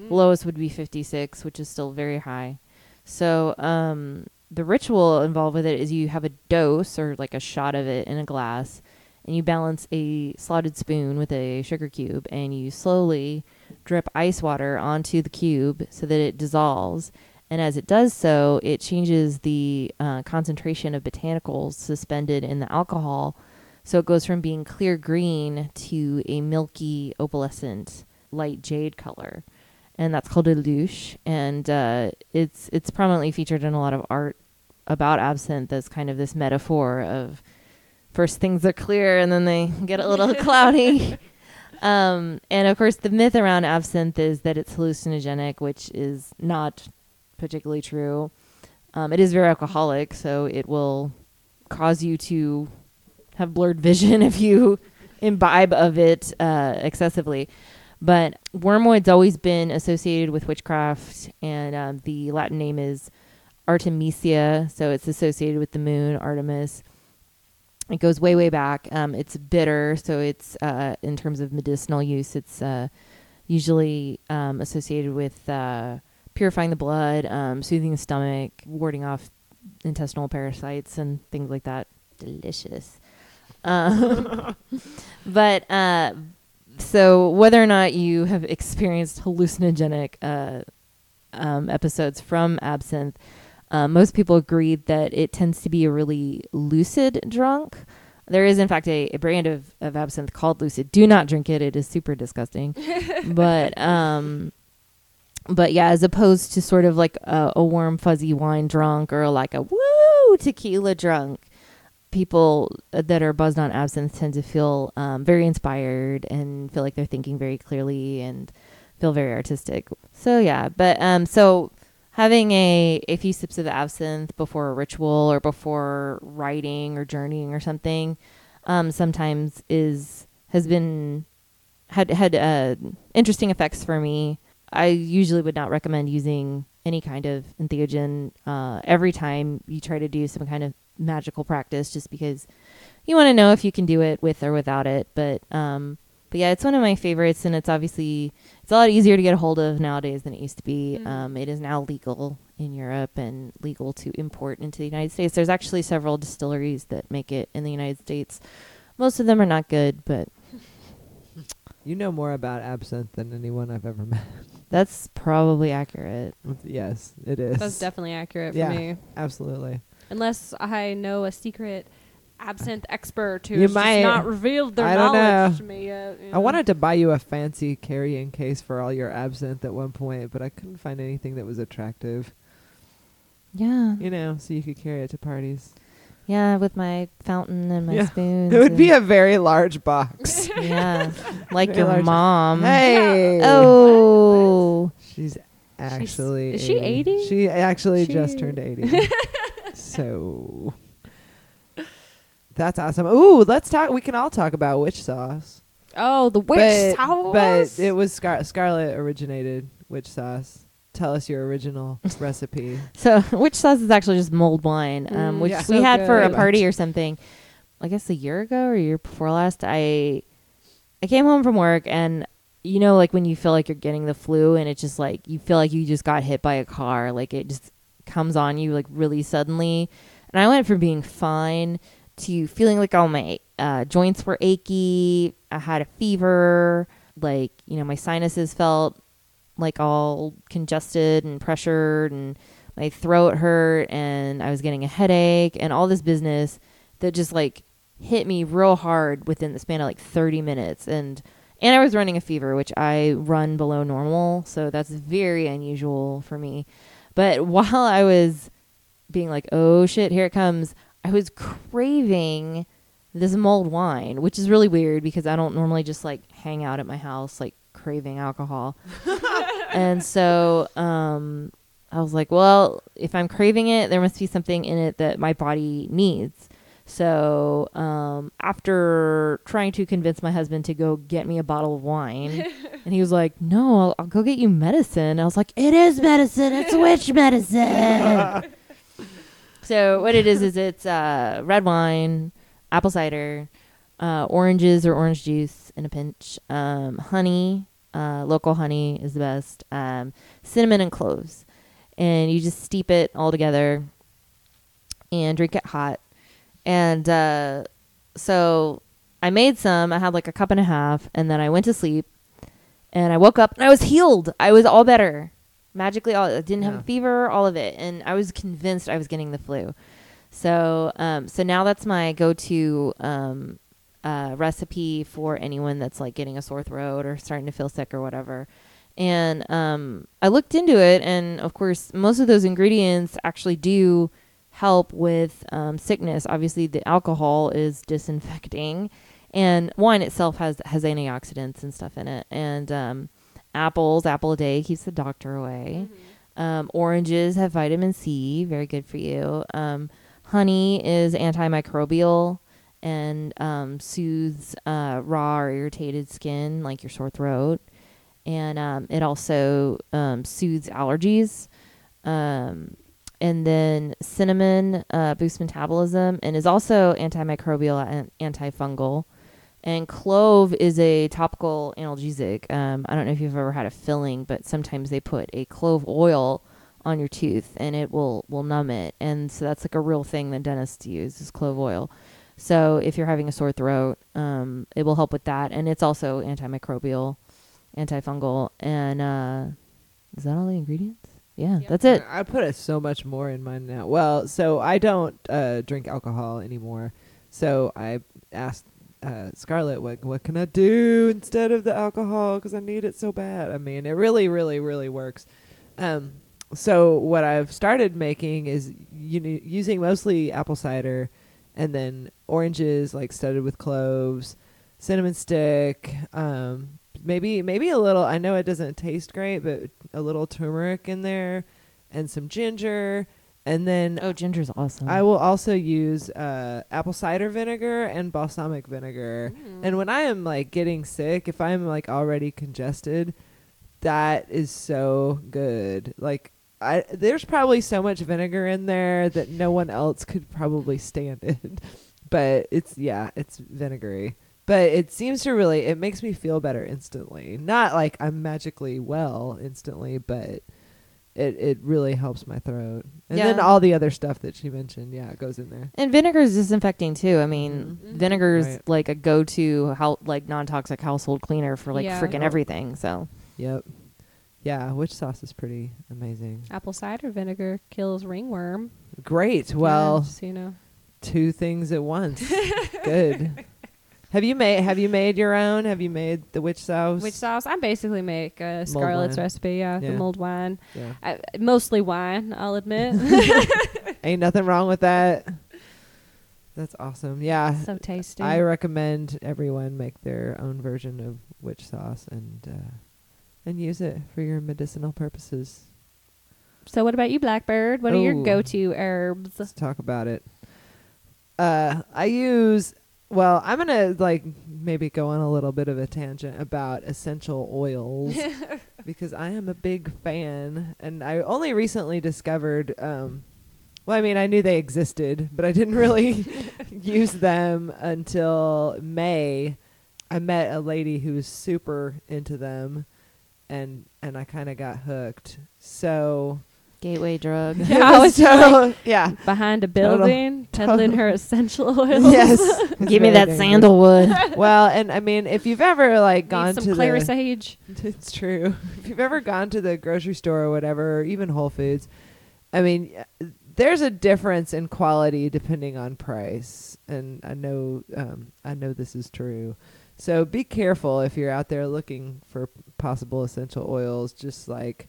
Lowest would be 56, which is still very high. So um, the ritual involved with it is you have a dose or like a shot of it in a glass, and you balance a slotted spoon with a sugar cube, and you slowly drip ice water onto the cube so that it dissolves. And as it does so, it changes the uh, concentration of botanicals suspended in the alcohol. So it goes from being clear green to a milky opalescent light jade color. And that's called a louche. And uh, it's it's prominently featured in a lot of art about absinthe as kind of this metaphor of first things are clear and then they get a little cloudy. Um, and of course, the myth around absinthe is that it's hallucinogenic, which is not particularly true. Um, it is very alcoholic, so it will cause you to have blurred vision if you imbibe of it uh, excessively. But wormwood's always been associated with witchcraft, and um, the Latin name is Artemisia, so it's associated with the moon, Artemis. It goes way, way back. Um, it's bitter, so it's uh, in terms of medicinal use, it's uh, usually um, associated with uh, purifying the blood, um, soothing the stomach, warding off intestinal parasites, and things like that. Delicious. Um, but uh, so whether or not you have experienced hallucinogenic uh, um, episodes from absinthe, uh, most people agreed that it tends to be a really lucid drunk. There is, in fact, a, a brand of, of absinthe called Lucid. Do not drink it; it is super disgusting. but um, but yeah, as opposed to sort of like a, a warm fuzzy wine drunk or like a woo tequila drunk, people that are buzzed on absinthe tend to feel um, very inspired and feel like they're thinking very clearly and feel very artistic. So yeah, but um, so having a a few sips of absinthe before a ritual or before writing or journeying or something, um, sometimes is has been had had uh, interesting effects for me. I usually would not recommend using any kind of entheogen uh, every time you try to do some kind of magical practice, just because you want to know if you can do it with or without it. But um, but yeah, it's one of my favorites, and it's obviously it's a lot easier to get a hold of nowadays than it used to be. Mhm. Um, it is now legal in Europe and legal to import into the United States. There's actually several distilleries that make it in the United States. Most of them are not good, but You know more about absinthe than anyone I've ever met. that's probably accurate. yes, it is. That's definitely accurate for Yeah. me. Absolutely. Unless I know a secret absinthe expert who's You just might. not revealed their I don't knowledge know. to me yet. you I wanted to buy you a fancy carrying case for all your absinthe at one point, but I couldn't find anything that was attractive. Yeah, You know, so you could carry it to parties. yeah, with my fountain and my Yeah. spoons. It would be a very large box. yeah, like Very your mom. hey. Oh, She's actually is she 80? She actually just turned 80. so That's awesome. Ooh, let's talk we can all talk about witch sauce. Oh, the witch but, sauce. But it was Scar- Scarlet originated witch sauce. Tell us your original recipe. So, witch sauce is actually just mulled wine, um, Mm, which yeah. we so had for a party or something. I guess a year ago or a year before last. I I came home from work and you know, like when you feel like you're getting the flu and it's just like you feel like you just got hit by a car, like it just comes on you like really suddenly. And I went from being fine to feeling like all my uh, joints were achy. I had a fever. Like you know, my sinuses felt like all congested and pressured and my throat hurt and I was getting a headache and all this business that just like hit me real hard within the span of like 30 minutes and and I was running a fever which I run below normal so that's very unusual for me but while I was being like oh shit here it comes I was craving this mulled wine which is really weird because I don't normally just like hang out at my house like craving alcohol and so um, I was like, well, if I'm craving it, there must be something in it that my body needs. So um, after trying to convince my husband to go get me a bottle of wine, and he was like, "No, I'll, I'll go get you medicine." I was like, "It is medicine. It's witch medicine." so what it is is it's uh, red wine, apple cider, uh, oranges or orange juice in a pinch, um, honey, uh, local honey is the best, um, cinnamon and cloves, and you just steep it all together and drink it hot. And uh, so I made some. I had like a cup and a half, and then I went to sleep. And I woke up and I was healed. I was all better, magically. All I didn't have Yeah. a fever, all of it, and I was convinced I was getting the flu. So, um, so now that's my go-to um, uh, recipe for anyone that's like getting a sore throat or starting to feel sick or whatever. And um, I looked into it, and of course, most of those ingredients actually do help with um, sickness. Obviously, the alcohol is disinfecting, and wine itself has has antioxidants and stuff in it. And um, apples, apple a day keeps the doctor away. Um, oranges have vitamin C, very good for you. Um, honey is antimicrobial and um, soothes uh, raw or irritated skin, like your sore throat. And um, it also um, soothes allergies. Um, and then cinnamon uh, boosts metabolism and is also antimicrobial and antifungal. And clove is a topical analgesic. Um, I don't know if you've ever had a filling, but sometimes they put a clove oil on your tooth and it will will numb it. And so that's like a real thing that dentists use is clove oil. So if you're having a sore throat, um, it will help with that. And it's also antimicrobial, antifungal, and uh, is that all the ingredients? Yeah, Yep. that's it. I put it so much more in mine now. Well, so I don't uh, drink alcohol anymore. So I asked uh, Scarlett, what what can I do instead of the alcohol? Because I need it so bad. I mean, it really, really, really works. Um, so what I've started making is you know, using mostly apple cider, and then oranges like studded with cloves, cinnamon stick, um, maybe maybe a little. I know it doesn't taste great, but a little turmeric in there, and some ginger, and then Oh, ginger's awesome. I will also use uh, apple cider vinegar and balsamic vinegar. And when I am like getting sick, if I'm like already congested, that is so good. Like I there's probably so much vinegar in there that no one else could probably stand it. but it's yeah, it's vinegary. but it seems to really it makes me feel better instantly. Not like I'm magically well instantly, but it it really helps my throat. And then all the other stuff that she mentioned, yeah, it goes in there. And vinegar is disinfecting too. I mean, Mhm. vinegar is Right. like a go-to how like non-toxic household cleaner for like Yeah. freaking Yep. everything. So Yep. Yeah, witch sauce is pretty amazing. Apple cider vinegar kills ringworm. Great. Yeah, Well, just so you know. two things at once. Good. Have you made Have you made your own? Have you made the witch sauce? Witch sauce? I basically make uh, Scarlett's wine. recipe. Yeah, Yeah. the mulled wine. Yeah. I, mostly wine, I'll admit. Ain't nothing wrong with that. That's awesome. Yeah. so tasty. I recommend everyone make their own version of witch sauce and uh, and use it for your medicinal purposes. so, what about you, Blackbird? What are your go-to herbs? Let's talk about it. Uh, I use well. I'm gonna like maybe go on a little bit of a tangent about essential oils because I am a big fan, and I only recently discovered. Um, well, I mean, I knew they existed, but I didn't really use them until May. I met a lady who was super into them, and and I kind of got hooked. So gateway drug. Yeah, I was so yeah. Behind a Total- building, peddling her essential oils. yes. Give me that sandalwood. well, and I mean, if you've ever like Need gone some to clary the, sage. it's true. If you've ever gone to the grocery store or whatever, or even Whole Foods, I mean, there's a difference in quality depending on price, and I know, um, I know this is true. So be careful if you're out there looking for possible essential oils. Just like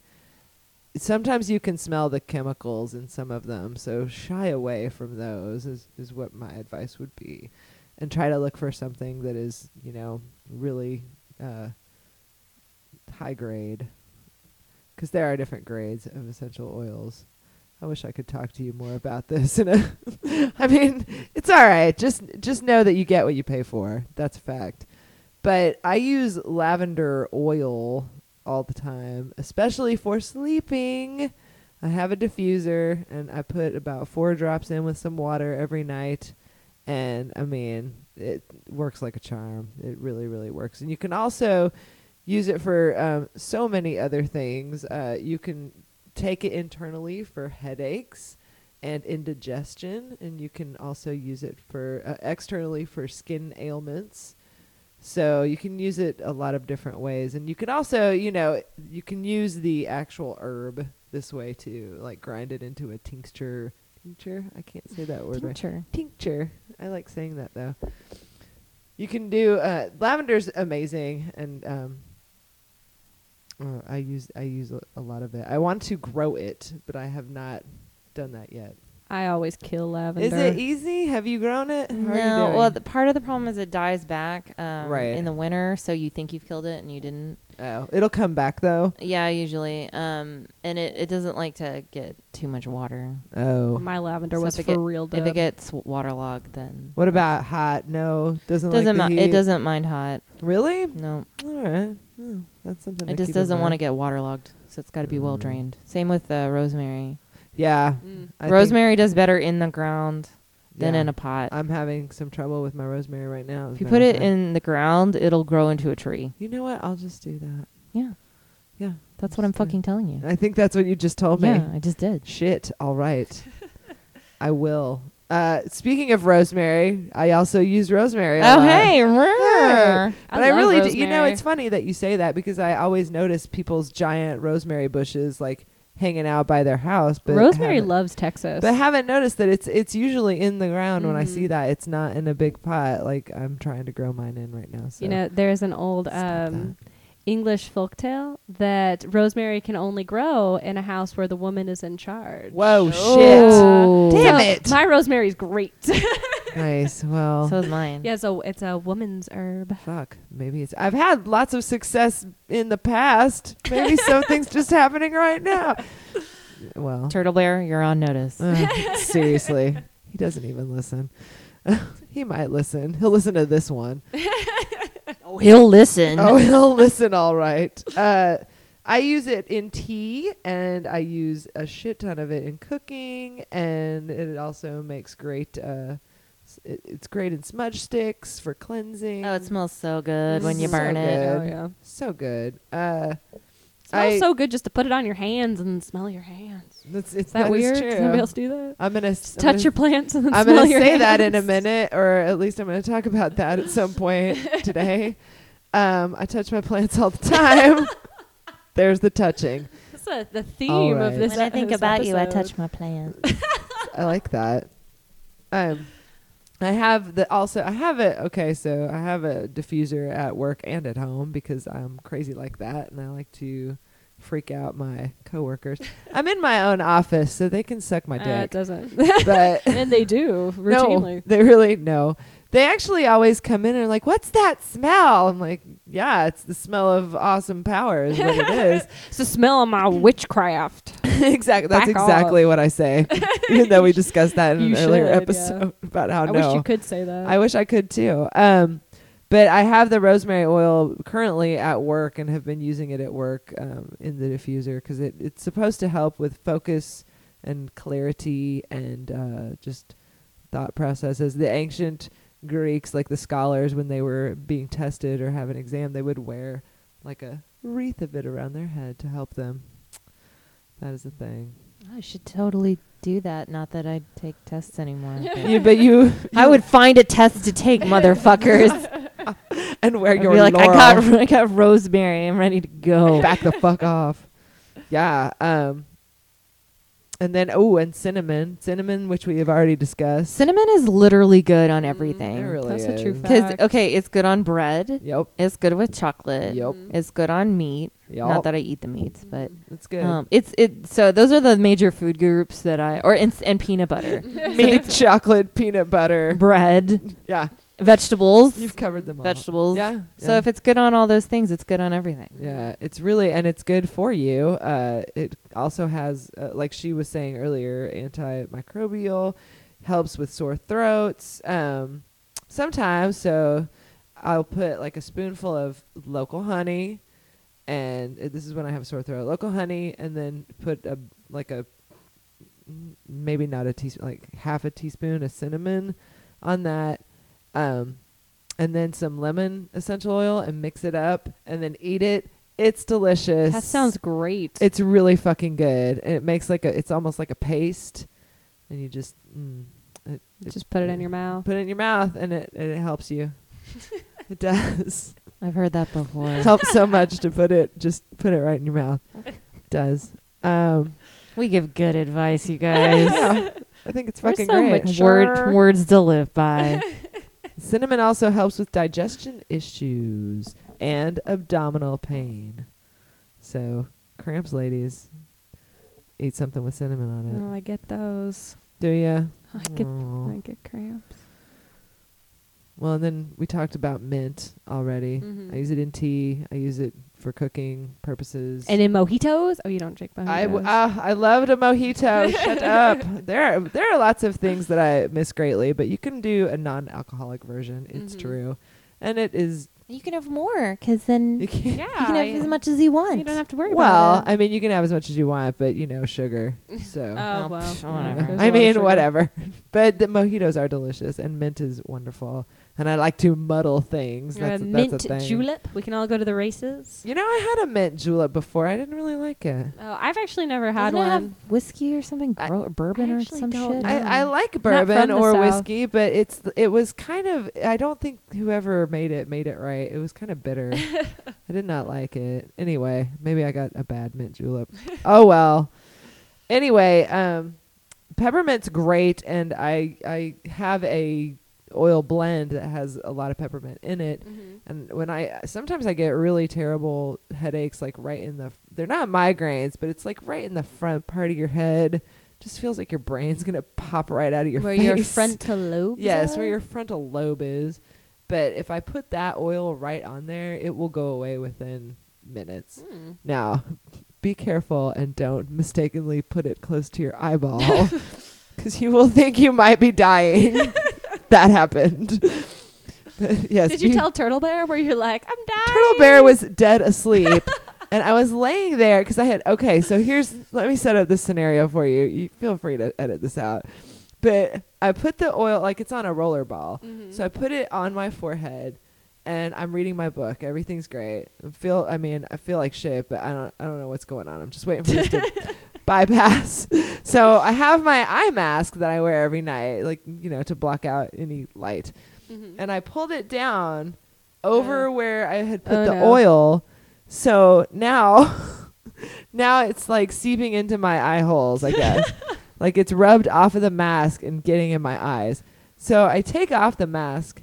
sometimes you can smell the chemicals in some of them, so shy away from those. Is is what my advice would be, and try to look for something that is you know really uh, high grade, because there are different grades of essential oils. I wish I could talk to you more about this. In a, I mean, it's all right. Just just know that you get what you pay for. That's a fact. But I use lavender oil all the time, especially for sleeping. I have a diffuser and I put about four drops in with some water every night. And I mean, it works like a charm. It really, really works. And you can also use it for um, so many other things. Uh, you can take it internally for headaches and indigestion, and you can also use it for uh, externally for skin ailments. So you can use it a lot of different ways, and you can also, you know, you can use the actual herb this way to like grind it into a tincture. Tincture? I can't say that word right. Tincture. Tincture. I like saying that though. You can do uh, lavender's amazing, and um, uh, I use I use a, a lot of it. I want to grow it, but I have not done that yet. I always kill lavender. Is it easy? Have you grown it? How No, well, the, part of the problem is it dies back um, Right. in the winter, so you think you've killed it and you didn't. oh, it'll come back though. Yeah, usually, um, and it, it doesn't like to get too much water. Oh, My lavender So was for it get- real. If it gets waterlogged, then what about hot? No, doesn't doesn't like the mi- it doesn't mind hot. really. No, All right, oh, that's something. it to just keep doesn't want to get waterlogged, so it's got to be well Mm. drained. Same with uh, rosemary. Yeah, Mm. I rosemary does better in the ground than yeah. in a pot. I'm having some trouble with my rosemary right now. if you put it fact. in the ground, it'll grow into a tree. you know what? I'll just do that. Yeah, Yeah, that's what I'm it. fucking telling you. I think that's what you just told me. Yeah, I just did. Shit. All right. I will. Uh, speaking of rosemary, I also use rosemary. a Oh hey, Yeah. But I, love really, do, you know, it's funny that you say that because I always notice people's giant rosemary bushes like hanging out by their house. But Rosemary loves Texas. But haven't noticed that it's it's usually in the ground when I see that. It's not in a big pot like I'm trying to grow mine in right now. So. you know, there's an old um, English folktale that rosemary can only grow in a house where the woman is in charge. Whoa, Oh. shit! Damn So it! My rosemary's great. nice. Well, So is mine. yeah, so it's a woman's herb. Fuck. Maybe it's. I've had lots of success in the past. Maybe something's just happening right now. Well, Turtle Bear, you're on notice. uh, seriously, he doesn't even listen. he might listen. He'll listen to this one. Oh, he'll listen. oh, he'll listen. All right. Uh, I use it in tea, and I use a shit ton of it in cooking, and it also makes great uh, It, it's great in smudge sticks for cleansing. Oh, it smells so good when you So burn it. good. Oh yeah. so good. Uh, smells I- so good just to put it on your hands and smell your hands. that's it's Is that, is weird? true. Does anybody else do that? I'm gonna Just I'm touch gonna- your plants and then I'm gonna your say that in a minute, or at least I'm gonna talk about that at some point today. Um, I touch my plants all the time. There's the touching. That's a, the theme right. of this. When I think this about you, I touch my plants. I like that. Um, I have the also I have it. Okay, so I have a diffuser at work and at home because I'm crazy like that, and I like to freak out my coworkers. I'm in my own office, so they can suck my dick. Uh, it doesn't. but and they do routinely. no, they really no. They actually always come in and are like, "What's that smell?" I'm like, "Yeah, it's the smell of awesome power, is what it is." It's the smell of my witchcraft. exactly. That's Back exactly what I say. Even though we discussed that in You an earlier should, yeah. episode about how to I no. wish you could say that. I wish I could too. Um, but I have the rosemary oil currently at work and have been using it at work um, in the diffuser because it, it's supposed to help with focus and clarity and uh, just thought processes. The ancient Greeks, like the scholars, when they were being tested or have an exam, they would wear like a wreath of it around their head to help them. That is a thing. I should totally do that. Not that I take tests anymore. you, but you I would find a test to take, motherfuckers. and wear I'd your be like, I got, I got rosemary. I'm ready to go. back the fuck off. Yeah. Um. And then oh, and cinnamon, cinnamon, which we have already discussed. Cinnamon is literally good on mm, It everything. really That's a true is. fact. Because okay, it's good on bread. Yep. It's good with chocolate. Yep. Mm-hmm. It's good on meat. Yep. Not that I eat the meats, but mm, It's good. um, it's it. So those are the major food groups that I or and, and peanut butter, Meat, chocolate, peanut butter. bread, Yeah, vegetables, you've covered them all. vegetables. Yeah. So yeah. if it's good on all those things, it's good on everything. Yeah, it's really and it's good for you. Uh, it also has, uh, like she was saying earlier, antimicrobial, helps with sore throats. Um, sometimes, so I'll put like a spoonful of local honey, and uh, this is when I have a sore throat. Local honey, and then put a like a maybe not a teaspoon, like half a teaspoon of cinnamon on that. Um, and then some lemon essential oil and mix it up and then eat it. It's delicious. that sounds great. It's really fucking good. And it makes like a it's almost like a paste and you just mm, it, it- just put it in your mouth. put it in your mouth and it and it helps you. it does. I've heard that before. It helps so much to put it just put it right in your mouth. It does. Um we give good advice, you guys. yeah, I think it's We're fucking so great. much- Word, Sure. words to live by. Cinnamon also helps with digestion issues and abdominal pain. So, cramps, ladies, eat something with cinnamon on it. Oh, I get those. Do you? I get. I get cramps. Well, and then we talked about mint already. Mhm. I use it in tea. I use it for cooking purposes. And in mojitos? Oh, you don't drink mojitos. I, w- uh, I loved a mojito. Shut up. There are, there are lots of things that I miss greatly, but you can do a non-alcoholic version. It's Mhm. true, and it is. you can have more, because then You can, yeah, you can have as much as you want. You don't have to worry well, about it. I mean, you can have as much as you want, but you know, sugar. So. Oh, Oh, well. pff, yeah, whatever. there's a lot I mean, whatever. But the mojitos are delicious, and mint is wonderful. And I like to muddle things. You're a That's, mint that's a thing. julep. We can all go to the races. You know, I had a mint julep before. I didn't really like it. Oh, I've actually never had Doesn't it have whiskey or something, I- Gro- bourbon I or actually some don't shit. know. I, I like bourbon or South. whiskey, but it's it was kind of. I don't think whoever made it made it right. It was kind of bitter. I did not like it. Anyway, maybe I got a bad mint julep. oh well. Anyway, um, peppermint's great, and I I have a oil blend that has a lot of peppermint in it. And when I sometimes I get really terrible headaches, like right in the they're not migraines, but it's like right in the front part of your head. Just feels like your brain's gonna pop right out of your Where face. your frontal lobe. yes, where your frontal lobe is. But if I put that oil right on there, it will go away within minutes. Hmm. Now, be careful and don't mistakenly put it close to your eyeball, because you will think you might be dying. That happened. But yes. Did you be- tell Turtle Bear where you're like, I'm dying? Turtle Bear was dead asleep. and I was laying there because I had, okay, so here's, let me set up this scenario for you. You feel free to edit this out. but I put the oil like it's on a roller ball. Mhm. So I put it on my forehead and I'm reading my book. Everything's great. I feel I mean, I feel like shit, but I don't I don't know what's going on. I'm just waiting for this to bypass. So I have my eye mask that I wear every night, like, you know, to block out any light. Mhm. And I pulled it down over where I had put Oh, the no. oil. So now now it's like seeping into my eye holes, I guess. like it's rubbed off of the mask and getting in my eyes. So I take off the mask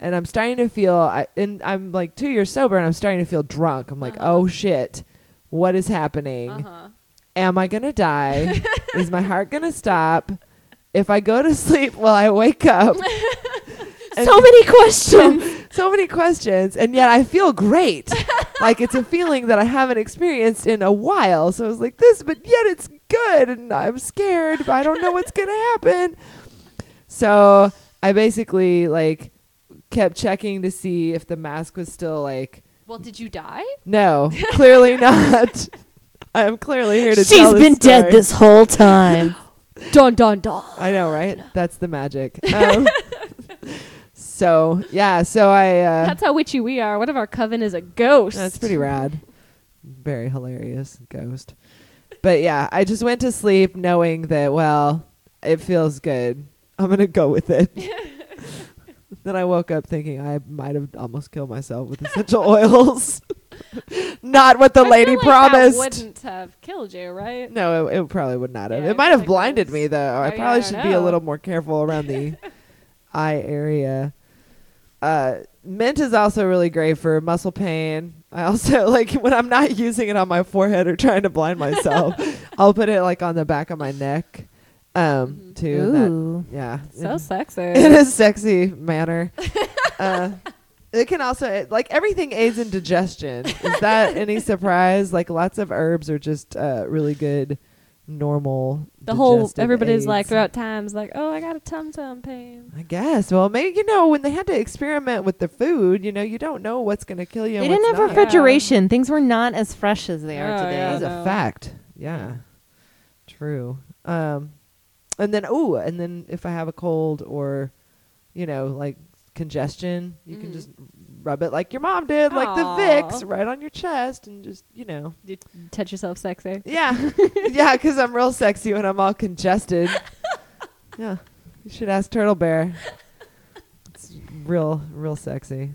and I'm starting to feel I and I'm like 2 years sober and I'm starting to feel drunk. I'm like, Uh-huh. "Oh shit. What is happening? Uh-huh. Am I going to die? is my heart going to stop? If I go to sleep, will I wake up?" So many questions. so many questions and yet i feel great like it's a feeling that i haven't experienced in a while so i was like this but yet it's good and i'm scared but i don't know what's gonna happen so i basically like kept checking to see if the mask was still like Well, did you die? no clearly not i'm clearly here to She's tell this been dead this whole time. Dun dun dun. I know, right? That's the magic. Um, so yeah, so I uh, That's how witchy we are. One of our coven is a ghost. That's pretty rad. Very hilarious ghost. But yeah, I just went to sleep knowing that well, it feels good. I'm gonna go with it. then I woke up thinking I might have almost killed myself with essential oils. Not what the I lady like promised. Wouldn't have killed you, right? no, it, it probably would not have. Yeah, it might have like blinded me though. I probably should be a little more careful around the eye area. Uh, mint is also really great for muscle pain. I also like when I'm not using it on my forehead or trying to blind myself, I'll put it like on the back of my neck. Um, Mhm. too. and that- yeah. So in- sexy. in a sexy manner. uh, it can also it, like everything aids in digestion. Is that any surprise? Like lots of herbs are just uh, really good, normal. the whole digestive everybody's like throughout times like, oh, I got a tum tum pain. I guess. Well, maybe you know when they had to experiment with the food, you know, you don't know what's going to kill you. They and didn't have not. refrigeration. Things were not as fresh as they are Oh, today. yeah. That's a fact. Yeah. True. Um and then ooh, and then if I have a cold or you know, like congestion, you can Mhm. just rub it like your mom did, like the. Vicks right on your chest and just, you know. You touch yourself sexy. Yeah. yeah, cuz I'm real sexy when I'm all congested. yeah. You should ask Turtle Bear. It's real real sexy.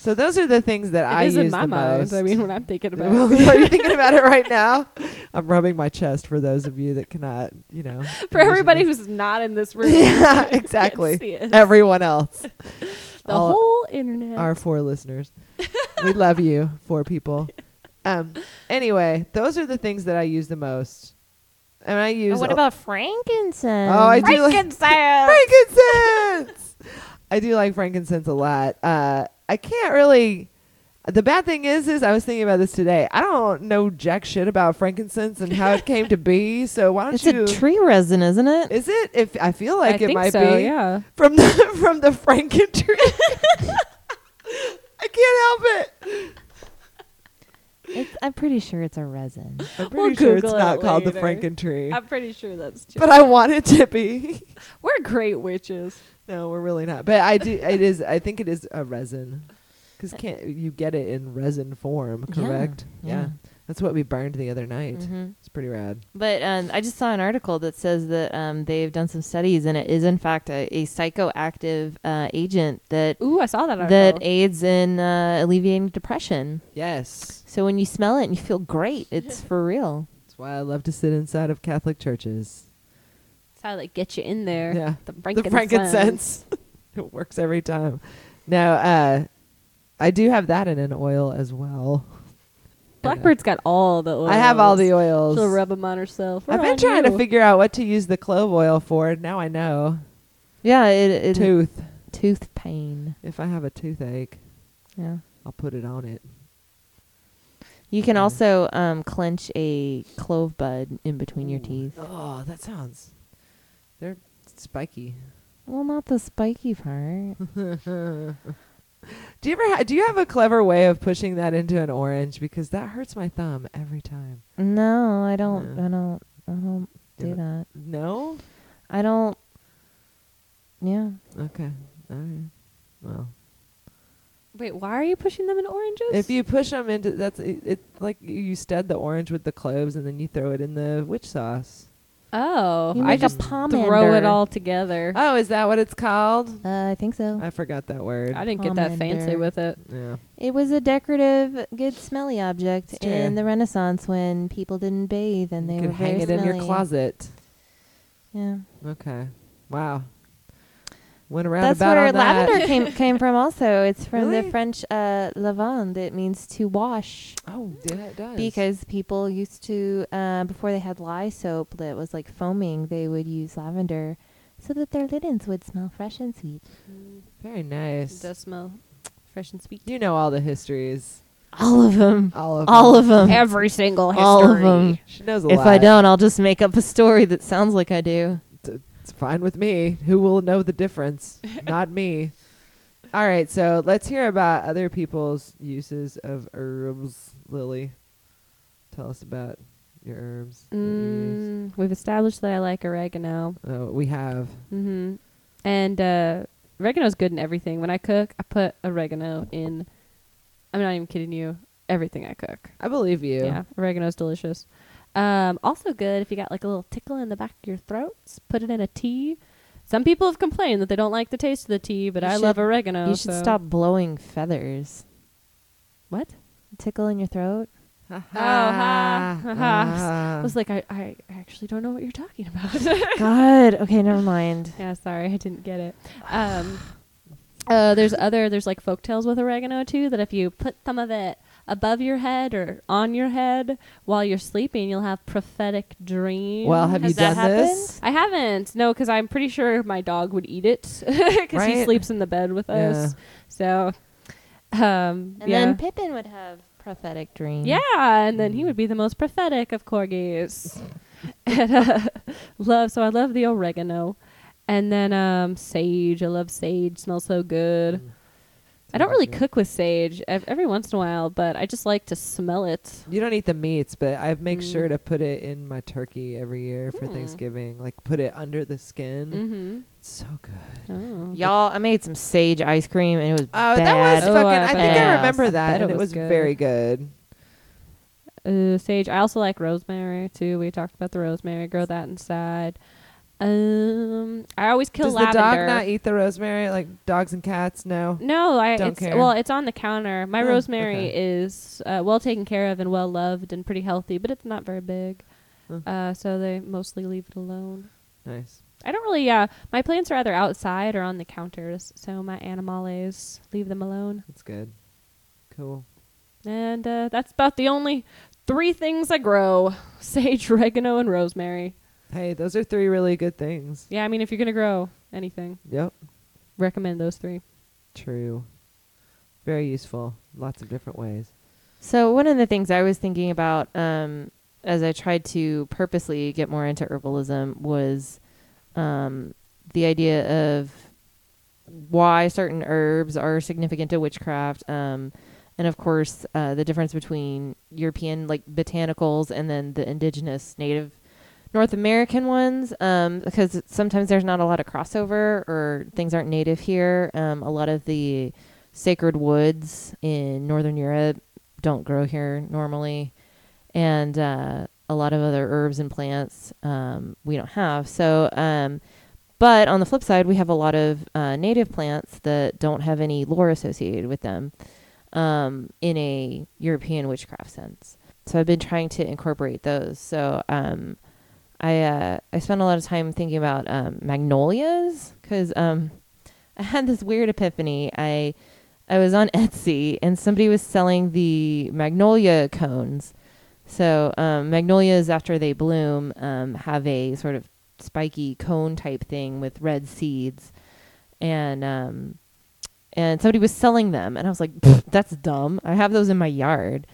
So those are the things that I it is use in my the mind. most. I mean, when I'm thinking about Well, it. are you thinking about it right now? I'm rubbing my chest for those of you that cannot, you know. For everybody envision who's not in this room. yeah, exactly. Everyone else, the all whole internet. our four listeners, we love you, four people. Um. Anyway, those are the things that I use the most, and I use. Oh, what about frankincense? Oh, I do like Frankincense. Frankincense. I do like frankincense a lot. Uh, I can't really. The bad thing is, is I was thinking about this today. I don't know jack shit about frankincense and how it came to be. So why don't It's you? It's a tree resin, isn't it? is it? If I feel like I it think might so, be Yeah. from the from the franken tree. I can't help it. It's, I'm pretty sure it's a resin. I'm pretty We'll sure it's not it called the later. franken tree, I'm pretty sure that's true. but I want it to be. We're great witches. No, we're really not. But I do. It is. I think it is a resin, because can't you get it in resin form? Yeah, Correct. Yeah, that's what we burned the other night. Mhm. It's pretty rad. But um, I just saw an article that says that um, they've done some studies, and it is in fact a, a psychoactive uh, agent that Ooh, I saw that that aids in uh, alleviating depression. Yes, So when you smell it and you feel great, it's for real. that's why I love to sit inside of Catholic churches. That's how they get you in there. Yeah, The the frankincense. frankincense. it works every time. Now, uh, I do have that in an oil as well. Blackbird's got all the oils. I have all the oils. She'll rub them on herself. I've been on trying to figure out what to use the clove oil for. Now I know. Yeah, it, it Tooth. tooth pain. If I have a toothache, Yeah. I'll put it on it. You can Yeah. also um, clench a clove bud in between your Ooh. teeth. Oh, that sounds. Spiky. Well, not the spiky part. Do you ever ha- do you have a clever way of pushing that into an orange because that hurts my thumb every time. No, I don't. Yeah. I don't. I don't do Yeah. that. No? I don't. Yeah. Okay. All right. Well, Wait, why are you pushing them in oranges? if you push them into that's it, it. Like you stud the orange with the cloves, and then you throw it in the witch sauce. Oh, You I make a just pomander. throw it all together. Oh, is that what it's called? Uh, I think so. I forgot that word. I didn't get that fancy Pomander. with it. yeah. It was a decorative, good smelly object It's in the Renaissance when people didn't bathe and they you were could hang very it in your smelly. closet. Yeah. Okay. Wow. Went around That's about where on that. lavender came came from. Also, it's from Really? the French uh, lavande. It means to wash Oh, yeah, it does. because people used to uh, before they had lye soap that was like foaming. They would use lavender so that their linens would smell fresh and sweet. very It nice. does smell fresh and sweet. You know all the histories. All of them. All of them. All them. of them. Every single history. All of them. She knows a If lot. I don't, I'll just make up a story that sounds like I do. It's fine with me. Who will know the difference? Not me. All right, so let's hear about other people's uses of herbs. Lily, tell us about your herbs. Mm, we've established that I like oregano. Oh, we have. hmm And uh, oregano's good in everything. When I cook, I put oregano in. I'm not even kidding you. Everything I cook. I believe you. Yeah, oregano's delicious. Um, also good if you got like a little tickle in the back of your throats. Put it in a tea. Some people have complained that they don't like the taste of the tea, but You I should- love oregano. you should so- stop blowing feathers. What? Tickle in your throat. Oh, ha, ha, ha. I was like, I, I actually don't know what you're talking about. God. Okay, never mind. yeah, sorry, I didn't get it. Um, uh, there's other, there's like folk tales with oregano too. That if you put some of it above your head or on your head while you're sleeping, you'll have prophetic dreams. well, have Has you that done this? happened? I haven't. No, because I'm pretty sure my dog would eat it because he sleeps in the bed with us. So, um, And yeah. then Pippin would have prophetic dreams. Yeah, and then he would be the most prophetic of corgis. and, uh, love, so I love the oregano, and then um, sage. I love sage. Smells so good. Mm. I don't really Delicious. cook with sage ev- every once in a while, but I just like to smell it. You don't eat the meats, but I make Mm. sure to put it in my turkey every year for Hmm. Thanksgiving. Like put it under the skin. Mm-hmm. It's so good. Oh. Y'all, I made some sage ice cream and it was Oh, bad. that was Oh, fucking. I I, think bet. I remember I that, bet and it it was was good. very good. Uh, sage. I also like rosemary too. We talked about the rosemary. Grow that inside. Um, I always kill Does lavender. the dog not eat the rosemary like dogs and cats? No. No, I Don't it's care. well, it's on the counter. My Oh, rosemary okay. is uh, well taken care of and well loved and pretty healthy, but it's not very big. Huh. Uh, so they mostly leave it alone. Nice. I don't really. Uh, my plants are either outside or on the counters, so my animales leave them alone. That's good. Cool. And uh, that's about the only three things I grow: sage, oregano, and rosemary. Hey, those are three really good things. Yeah, I mean, if you're gonna grow anything, Yep. recommend those three. True. Very useful. Lots of different ways. So one of the things I was thinking about um, as I tried to purposely get more into herbalism was um, the idea of why certain herbs are significant to witchcraft, um, and of course uh, the difference between European like botanicals and then the indigenous native North American ones, um, because sometimes there's not a lot of crossover or things aren't native here. Um, a lot of the sacred woods in Northern Europe don't grow here normally, and uh, a lot of other herbs and plants um, we don't have. So, um, but on the flip side, we have a lot of uh, native plants that don't have any lore associated with them um, in a European witchcraft sense. So I've been trying to incorporate those. So um, I uh, I spent a lot of time thinking about um, magnolias because um, I had this weird epiphany. I I was on Etsy and somebody was selling the magnolia cones. So um, magnolias, after they bloom, um, have a sort of spiky cone type thing with red seeds, and um, and somebody was selling them, and I was like, "That's dumb. I have those in my yard."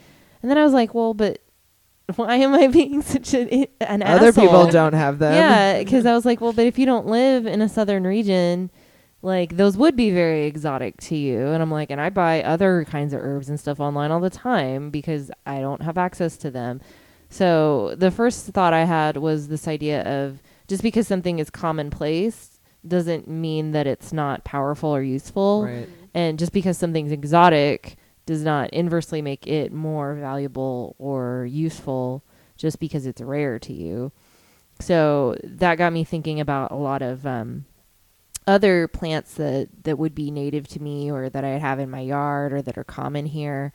And then I was like, "Well, but why am I being such an an Other asshole? people don't have them. Yeah, because I was like, well, but if you don't live in a southern region, like those would be very exotic to you. And I'm like, and I buy other kinds of herbs and stuff online all the time because I don't have access to them. So the first thought I had was this idea of just because something is commonplace doesn't mean that it's not powerful or useful. Right. And just because something's exotic does not inversely make it more valuable or useful just because it's rare to you. So that got me thinking about a lot of um, other plants that, that would be native to me or that I have in my yard or that are common here.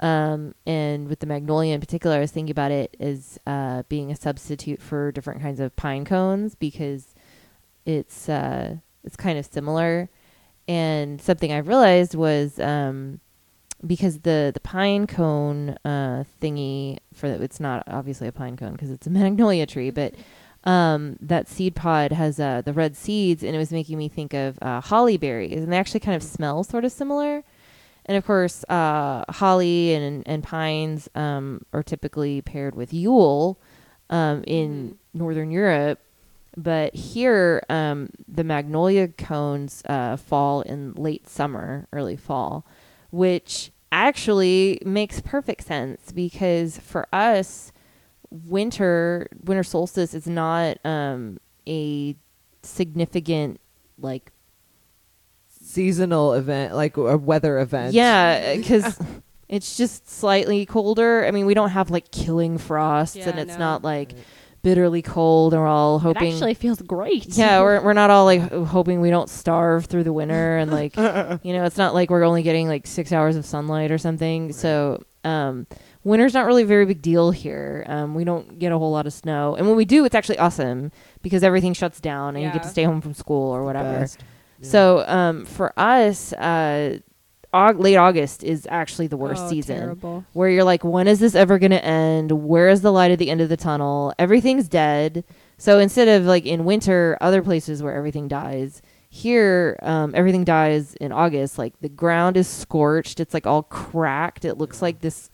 Um, and with the magnolia in particular, I was thinking about it as uh, being a substitute for different kinds of pine cones because it's uh, it's kind of similar. And something I realized was um, because the the pine cone uh, thingy for the, it's not obviously a pine cone because it's a magnolia tree, but um, that seed pod has uh, the red seeds, and it was making me think of uh, holly berries, and they actually kind of smell sort of similar. And of course, uh, holly and and pines um, are typically paired with Yule um, in northern Europe, but here um, the magnolia cones uh, fall in late summer, early fall, which actually makes perfect sense because for us, winter winter solstice is not um, a significant like Seasonal event, like a weather event. yeah, because it's just slightly colder. I mean, we don't have like killing frosts, Yeah, and it's no. not like bitterly cold, and we're all It hoping. actually feels great. yeah, we're we're not all like hoping we don't starve through the winter, and like you know, it's not like we're only getting like six hours of sunlight or something. So, um, winter's not really a very big deal here. Um, we don't get a whole lot of snow, and when we do, it's actually awesome because everything shuts down and you get to stay home from school or whatever. Yeah. So um, for us, uh, Aug- late August is actually the worst Oh, season. Terrible. Where you're like, when is this ever going to end? Where is the light at the end of the tunnel? Everything's dead. So instead of like in winter, other places where everything dies, here um, everything dies in August. Like the ground is scorched. It's like all cracked. It looks like this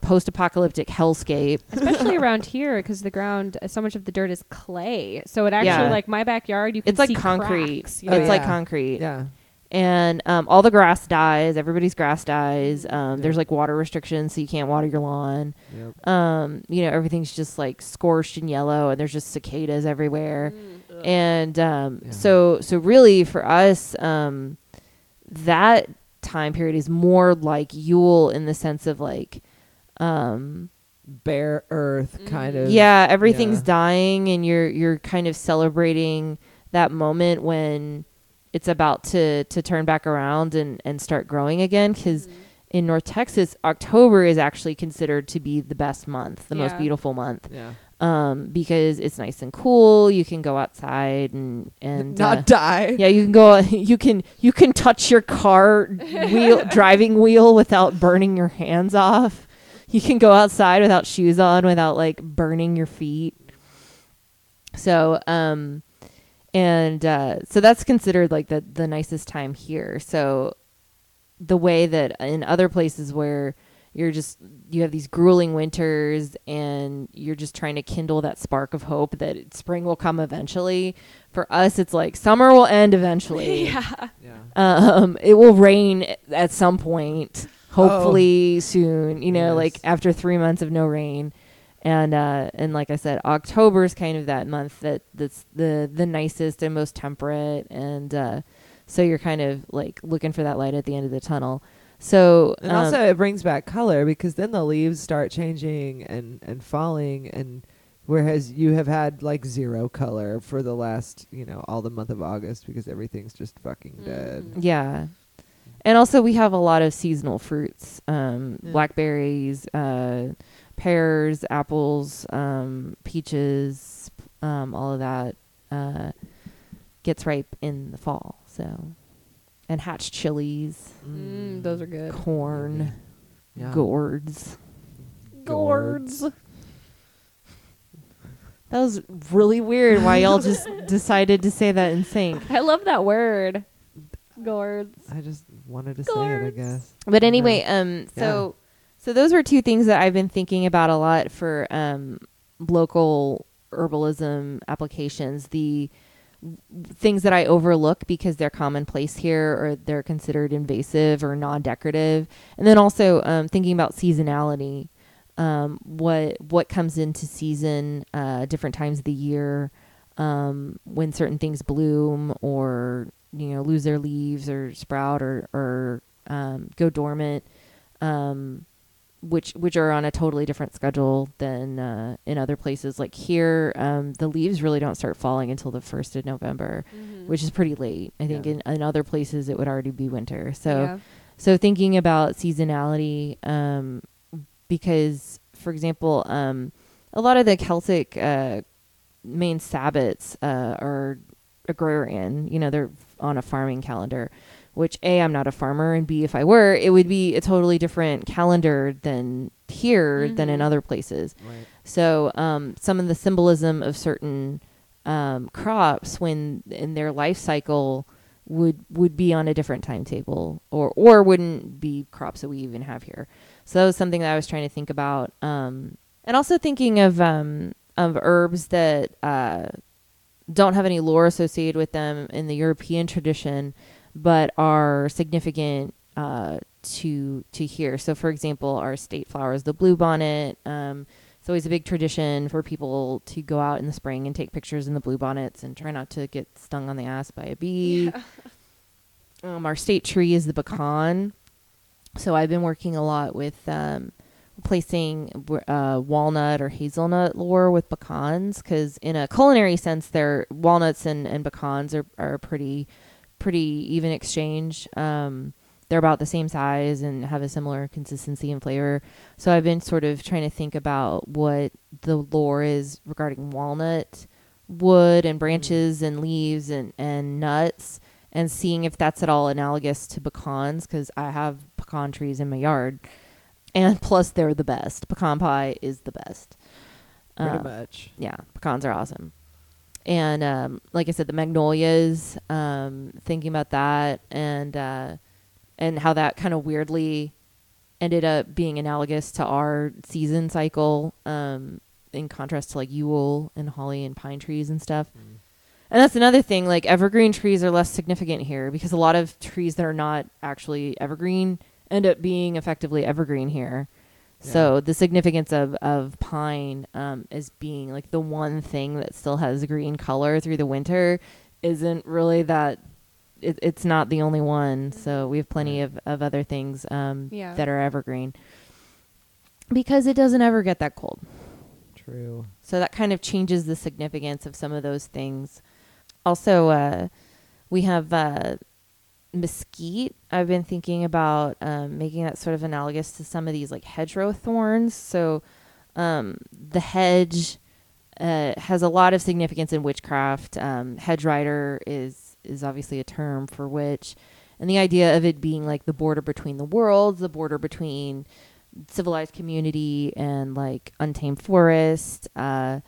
post-apocalyptic hellscape. Especially around here because the ground, so much of the dirt is clay. So it actually, Yeah. like my backyard, you can It's like see concrete. cracks, It's you Oh, know? like yeah. concrete. yeah. And um, all the grass dies. Everybody's grass dies. Um, Yeah. There's like water restrictions, so you can't water your lawn. Yep. Um, you know, everything's just like scorched and yellow, and there's just cicadas everywhere. Mm. And um, Yeah. so, so really for us, um, that time period is more like Yule in the sense of like, um, Bare earth, kind of. yeah, everything's yeah. dying, and you're you're kind of celebrating that moment when it's about to to turn back around and and start growing again. Because in North Texas, October is actually considered to be the best month, the most beautiful month, Yeah. um, because it's nice and cool. You can go outside and and Not uh, die. yeah, you can go. You can you can touch your car wheel driving wheel without burning your hands off. You can go outside without shoes on, without like burning your feet. So, um, and uh, so that's considered like the the nicest time here. So, the way that in other places where you're just you have these grueling winters and you're just trying to kindle that spark of hope that spring will come eventually for us it's like summer will end eventually yeah. Yeah. um it will rain at some point hopefully soon you know Yes. like after 3 months of no rain and uh and like i said october is kind of that month that that's the the nicest and most temperate and uh so you're kind of like looking for that light at the end of the tunnel so And um, also, it brings back color because then the leaves start changing and and falling, and whereas you have had like zero color for the last, you know, all the month of August because everything's just fucking dead. Yeah. And also we have a lot of seasonal fruits. Um Yeah. blackberries, uh pears, apples, um peaches, um all of that uh gets ripe in the fall. So and hatch chilies, Mm, those are good. corn, Yeah. gourds. Gourds. That was really weird why y'all just decided to say that in sync. I love that word. Gourds. I just wanted to say it, I guess. But anyway, um, Yeah. so so those were two things that I've been thinking about a lot for um local herbalism applications. The things that I overlook because they're commonplace here or they're considered invasive or non-decorative, and then also um, thinking about seasonality. Um, what what comes into season, uh, different times of the year, um, when certain things bloom or you know lose their leaves or sprout or or um, go dormant, um, which which are on a totally different schedule than uh, in other places. Like here, um, the leaves really don't start falling until the first of November, which is pretty late. I think Yeah. in, in other places it would already be winter. So. Yeah. So thinking about seasonality, um, because for example, um, a lot of the Celtic uh, main sabbats uh, are agrarian. You know, they're on a farming calendar. Which a I'm not a farmer, and b if I were, it would be a totally different calendar than here than in Mhm. other places. Right. So um, some of the symbolism of certain um, crops when in their life cycle would would be on a different timetable or or wouldn't be crops that we even have here. So that was something that I was trying to think about. Um, and also thinking of um, of herbs that uh, don't have any lore associated with them in the European tradition, but are significant uh, to to here. So, for example, our state flower is the bluebonnet. Um, it's always a big tradition for people to go out in the spring and take pictures in the bluebonnets and try not to get stung on the ass by a bee. Um, our state tree is the pecan. So I've been working a lot with um, replacing uh, walnut or hazelnut lore with pecans because in a culinary sense, they're walnuts and, and pecans are, are pretty pretty even exchange. Um, they're about the same size and have a similar consistency and flavor. So I've been sort of trying to think about what the lore is regarding walnut wood and branches and leaves and, and nuts and seeing if that's at all analogous to pecans because I have pecan trees in my yard. And plus, they're the best. Pecan pie is the best. Pretty Um, much. yeah, pecans are awesome. And um, like I said, the magnolias. Um, thinking about that and uh, and how that kind of weirdly ended up being analogous to our season cycle. Um, in contrast to like Yule and holly and pine trees and stuff. Mm. And that's another thing. Like evergreen trees are less significant here because a lot of trees that are not actually evergreen end up being effectively evergreen here. So the significance of of pine um, as being like the one thing that still has green color through the winter isn't really that. It, it's not the only one. So we have plenty of, of other things um, Yeah. that are evergreen because it doesn't ever get that cold. True. So that kind of changes the significance of some of those things. Also, uh, we have uh, mesquite. I've been thinking about um, making that sort of analogous to some of these like hedgerow thorns. So um, the hedge uh, has a lot of significance in witchcraft. Um, hedge rider is is obviously a term for witch, and the idea of it being like the border between the worlds, the border between civilized community and like untamed forest, uh,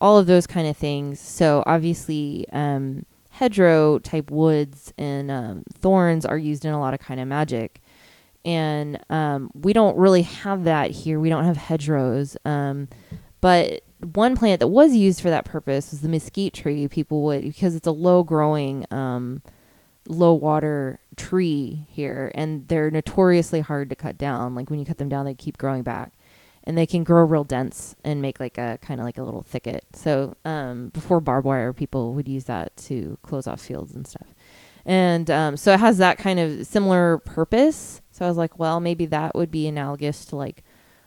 all of those kind of things. So obviously, um, hedgerow type woods and um, thorns are used in a lot of kind of magic. And um, we don't really have that here. We don't have hedgerows. Um, but one plant that was used for that purpose was the mesquite tree. People would, because it's a low growing, um, low water tree here, and they're notoriously hard to cut down. Like when you cut them down, they keep growing back. And they can grow real dense and make like a kind of like a little thicket. So um, before barbed wire, people would use that to close off fields and stuff. And um, so it has that kind of similar purpose. So I was like, well, maybe that would be analogous to like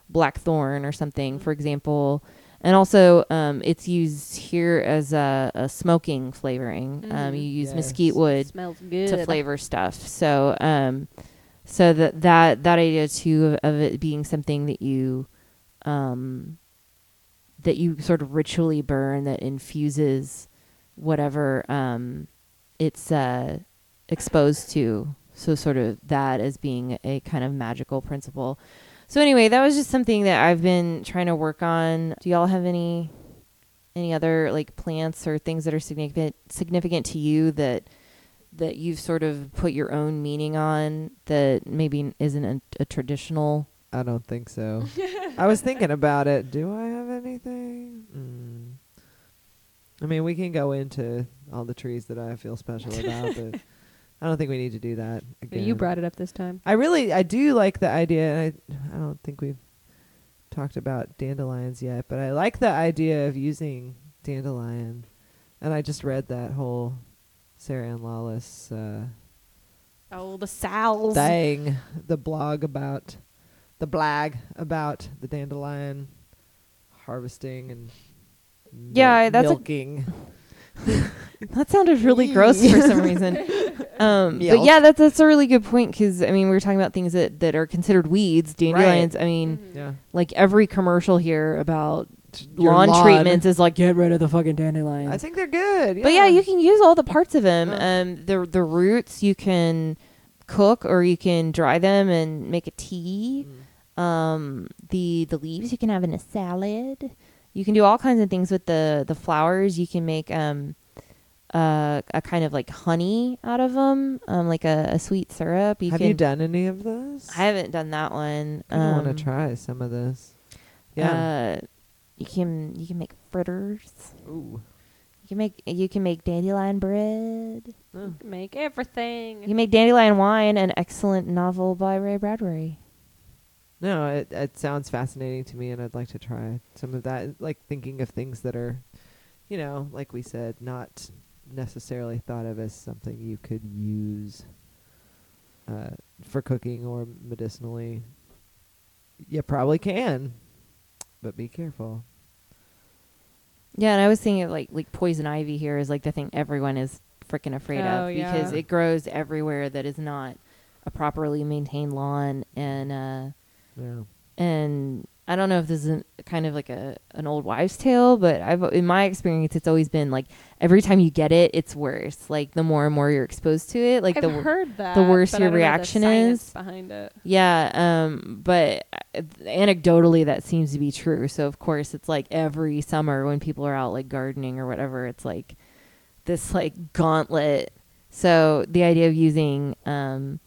blackthorn or something, for example. And also, um, it's used here as a, a smoking flavoring. Um, Mhm. you use Yes. mesquite wood to flavor stuff. So, um, so that that that idea too of, of it being something that you, um, that you sort of ritually burn that infuses whatever um, it's uh, exposed to. So, sort of that as being a kind of magical principle. So, anyway, that was just something that I've been trying to work on. Do y'all have any any other like plants or things that are significant significant to you that that you've sort of put your own meaning on that maybe isn't a, a traditional I don't think so. I was thinking about it. Do I have anything? Mm. I mean, we can go into all the trees that I feel special about, but I don't think we need to do that again. You brought it up this time. I really, I do like the idea. And I, I don't think we've talked about dandelions yet, but I like the idea of using dandelion And I just read that whole Sarah Anne Lawless uh, Oh, the Sal's. thing, the blog about the blag about the dandelion harvesting and Yeah, mil- that's a- milking. That sounded really gross for some reason. Um, but yeah, that's that's a really good point because I mean we were talking about things that, that are considered weeds, dandelions. I mean, Mhm. yeah, like every commercial here about Your lawn, lawn. treatments is like get rid of the fucking dandelions. I think they're good. But yeah, you can use all the parts of them. Yeah. Um, the the roots you can cook or you can dry them and make a tea. Mm. Um, the the leaves you can have in a salad. You can do all kinds of things with the the flowers. You can make um uh, a kind of like honey out of them, um, like a, a sweet syrup. You Have can, you done any of those? I haven't done that one. I want Um, to try some of this. Yeah. Uh, you can you can make fritters. Ooh. You can make you can make dandelion bread. Oh. Make everything. You can make dandelion wine, an excellent novel by Ray Bradbury. No, it it sounds fascinating to me, and I'd like to try some of that. Like thinking of things that are, you know, like we said, not necessarily thought of as something you could use uh, for cooking or medicinally. You probably can, but be careful. Yeah, and I was thinking of like like poison ivy here is like the thing everyone is freaking afraid Oh, of because yeah. it grows everywhere that is not a properly maintained lawn and uh Yeah. and I don't know if this is an, kind of like a an old wives' tale, but I've in my experience, it's always been like every time you get it, it's worse. Like the more and more you're exposed to it, like I've the heard that. worse your I don't know the reaction is. behind it. yeah. Um, but uh, anecdotally, that seems to be true. So of course, it's like every summer when people are out like gardening or whatever, it's like this like gauntlet. So the idea of using um,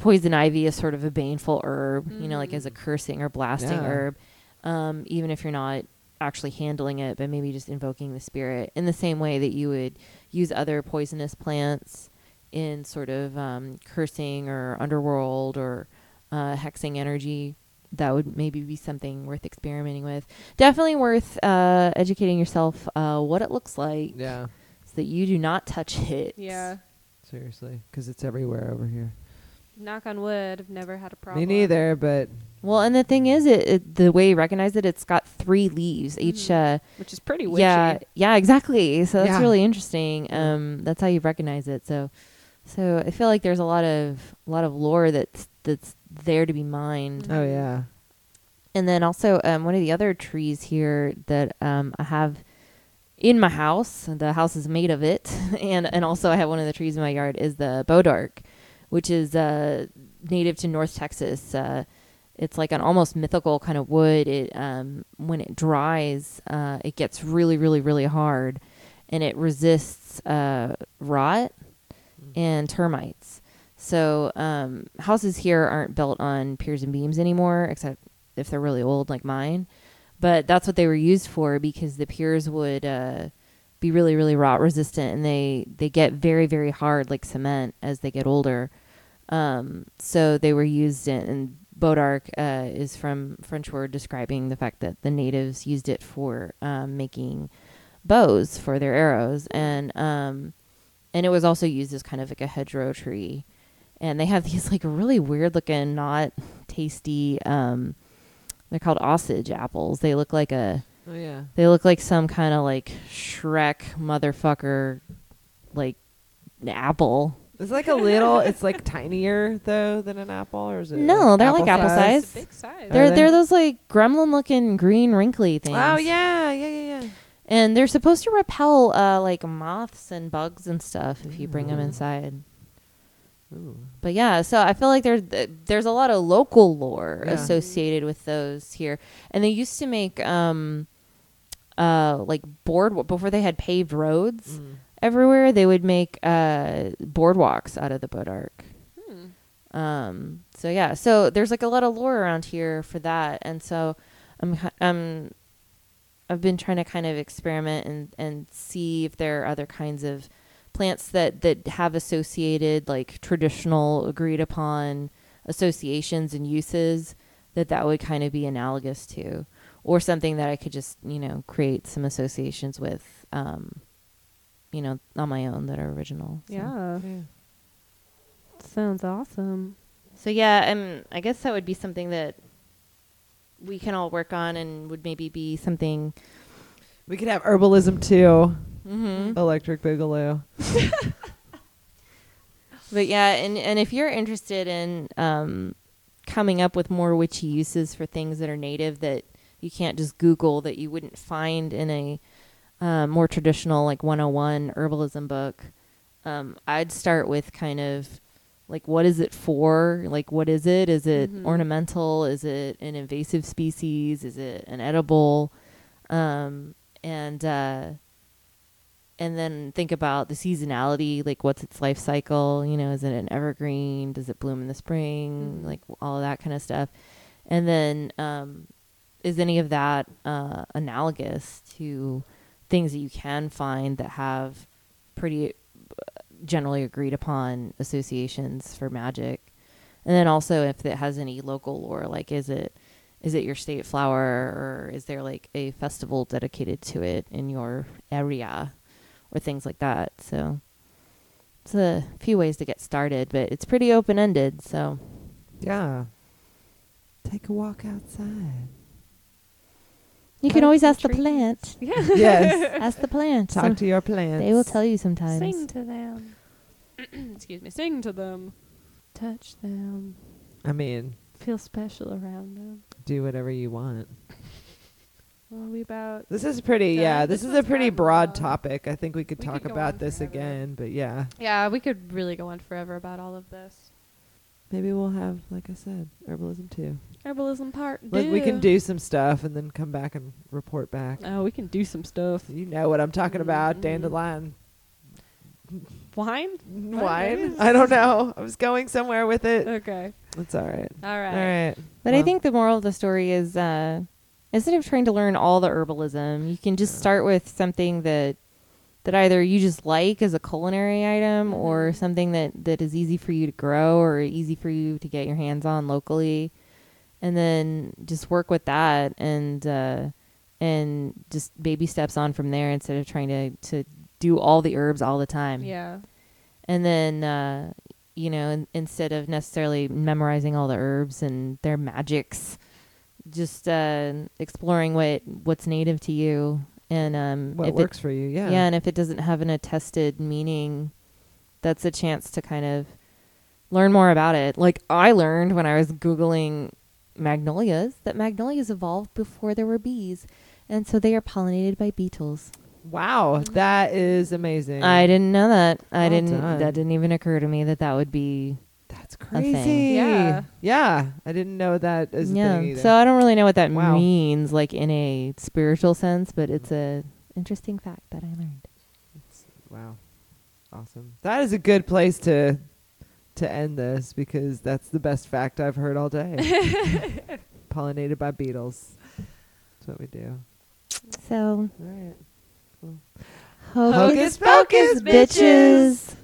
poison ivy is sort of a baneful herb, you know, like as a cursing or blasting Yeah. herb, um, even if you're not actually handling it, but maybe just invoking the spirit in the same way that you would use other poisonous plants in sort of um, cursing or underworld or uh, hexing energy. That would maybe be something worth experimenting with. Definitely worth uh, educating yourself uh, what it looks like Yeah. so that you do not touch it. Yeah. Seriously, because it's everywhere over here. Knock on wood. I've never had a problem. Me neither, but Well, and the thing is, it, it the way you recognize it, it's got three leaves each. Mhm. Uh, Which is pretty witchy. yeah, yeah, exactly. So that's Yeah. really interesting. Um, that's how you recognize it. So, so I feel like there's a lot of a lot of lore that's that's there to be mined. Oh yeah. And then also, um, one of the other trees here that um, I have in my house, the house is made of it, and and also I have one of the trees in my yard is the bodark, which is uh, native to North Texas. Uh, it's like an almost mythical kind of wood. It um, when it dries, uh, it gets really, really, really hard, and it resists uh, rot and termites. So um, houses here aren't built on piers and beams anymore, except if they're really old like mine. But that's what they were used for because the piers would uh, be really, really rot resistant, and they they get very, very hard like cement as they get older. Um, so they were used in, and bodark uh, is from French word describing the fact that the natives used it for um, making bows for their arrows, and um, and it was also used as kind of like a hedgerow tree. And they have these like really weird looking, not tasty. Um, they're called osage apples. They look like a Oh yeah. they look like some kind of like Shrek motherfucker, like apple. It's like a little. it's like tinier though than an apple, or is it? No, they're like apple size. It's a big size. They're they? they're those like gremlin looking green wrinkly things. Oh yeah, yeah, yeah, yeah. and they're supposed to repel uh, like moths and bugs and stuff if you bring them inside. Ooh. But yeah, so I feel like there's th- there's a lot of local lore Yeah. associated with those here, and they used to make um, uh, like board before they had paved roads Mm. Everywhere. They would make uh boardwalks out of the bodark. Hmm. Um, so yeah, so there's like a lot of lore around here for that, and so I'm um, I've been trying to kind of experiment and and see if there are other kinds of plants that that have associated like traditional agreed upon associations and uses that that would kind of be analogous to or something that I could just you know create some associations with um you know, on my own that are original. so. Yeah. Sounds awesome. So yeah, um, I guess that would be something that we can all work on, and would maybe be something. We could have herbalism too. Mm-hmm. Electric Boogaloo. But yeah, and and if you're interested in um, coming up with more witchy uses for things that are native that you can't just Google that you wouldn't find in a uh, more traditional like 101 herbalism book, um, I'd start with kind of like what is it for? Like what is it? Is it Mhm. ornamental? Is it an invasive species? Is it an edible? Um, and uh, and then think about the seasonality like what's its life cycle you know is it an evergreen does it bloom in the spring Mhm. like all that kind of stuff and then um, is any of that uh, analogous to things that you can find that have pretty uh, generally agreed upon associations for magic and then also if it has any local lore like is it is it your state flower or is there like a festival dedicated to it in your area or things like that so it's a few ways to get started but it's pretty open-ended so Yeah. Take a walk outside. You can always ask the plant Yeah. yes. ask the plant Talk Some- to your plants. they will tell you sometimes Sing to them. Excuse me. Sing to them. Touch them. I mean, Feel special around them. do whatever you want. What are we about? This is pretty, Yeah, yeah. this This, is a one's pretty gotten broad long. topic. I think we could We talk could go about on this forever. again, but yeah. Yeah, we could really go on forever about all of this. Maybe we'll have, like I said, herbalism too. Herbalism part. Like, we can do some stuff and then come back and report back. Oh, we can do some stuff. You know what I'm talking about, Mhm. dandelion Wine? wine. I don't know. I was going somewhere with it. Okay. It's all right. All right. All right. But I think the moral of the story is uh, instead of trying to learn all the herbalism, you can just start with something that that either you just like as a culinary item or Mhm. something that, that is easy for you to grow or easy for you to get your hands on locally. And then just work with that and uh, and just baby steps on from there instead of trying to, to do all the herbs all the time Yeah. and then uh, you know in, instead of necessarily memorizing all the herbs and their magics just uh, exploring what what's native to you and um, What works it, for you? Yeah. yeah and if it doesn't have an attested meaning that's a chance to kind of learn more about it like i learned when i was googling magnolias that magnolias evolved before there were bees and so they are pollinated by beetles Wow, that is amazing. I didn't know that. I Well didn't. done. That didn't even occur to me that that would be. That's crazy. Yeah. Yeah. I didn't know that as yeah. thing either. So I don't really know what that Wow. means, like in a spiritual sense, but it's a interesting fact that I learned. wow. Awesome. That is a good place to to end this because that's the best fact I've heard all day. Pollinated by beetles. That's what we do. So All right. hocus Hocus pocus, bitches.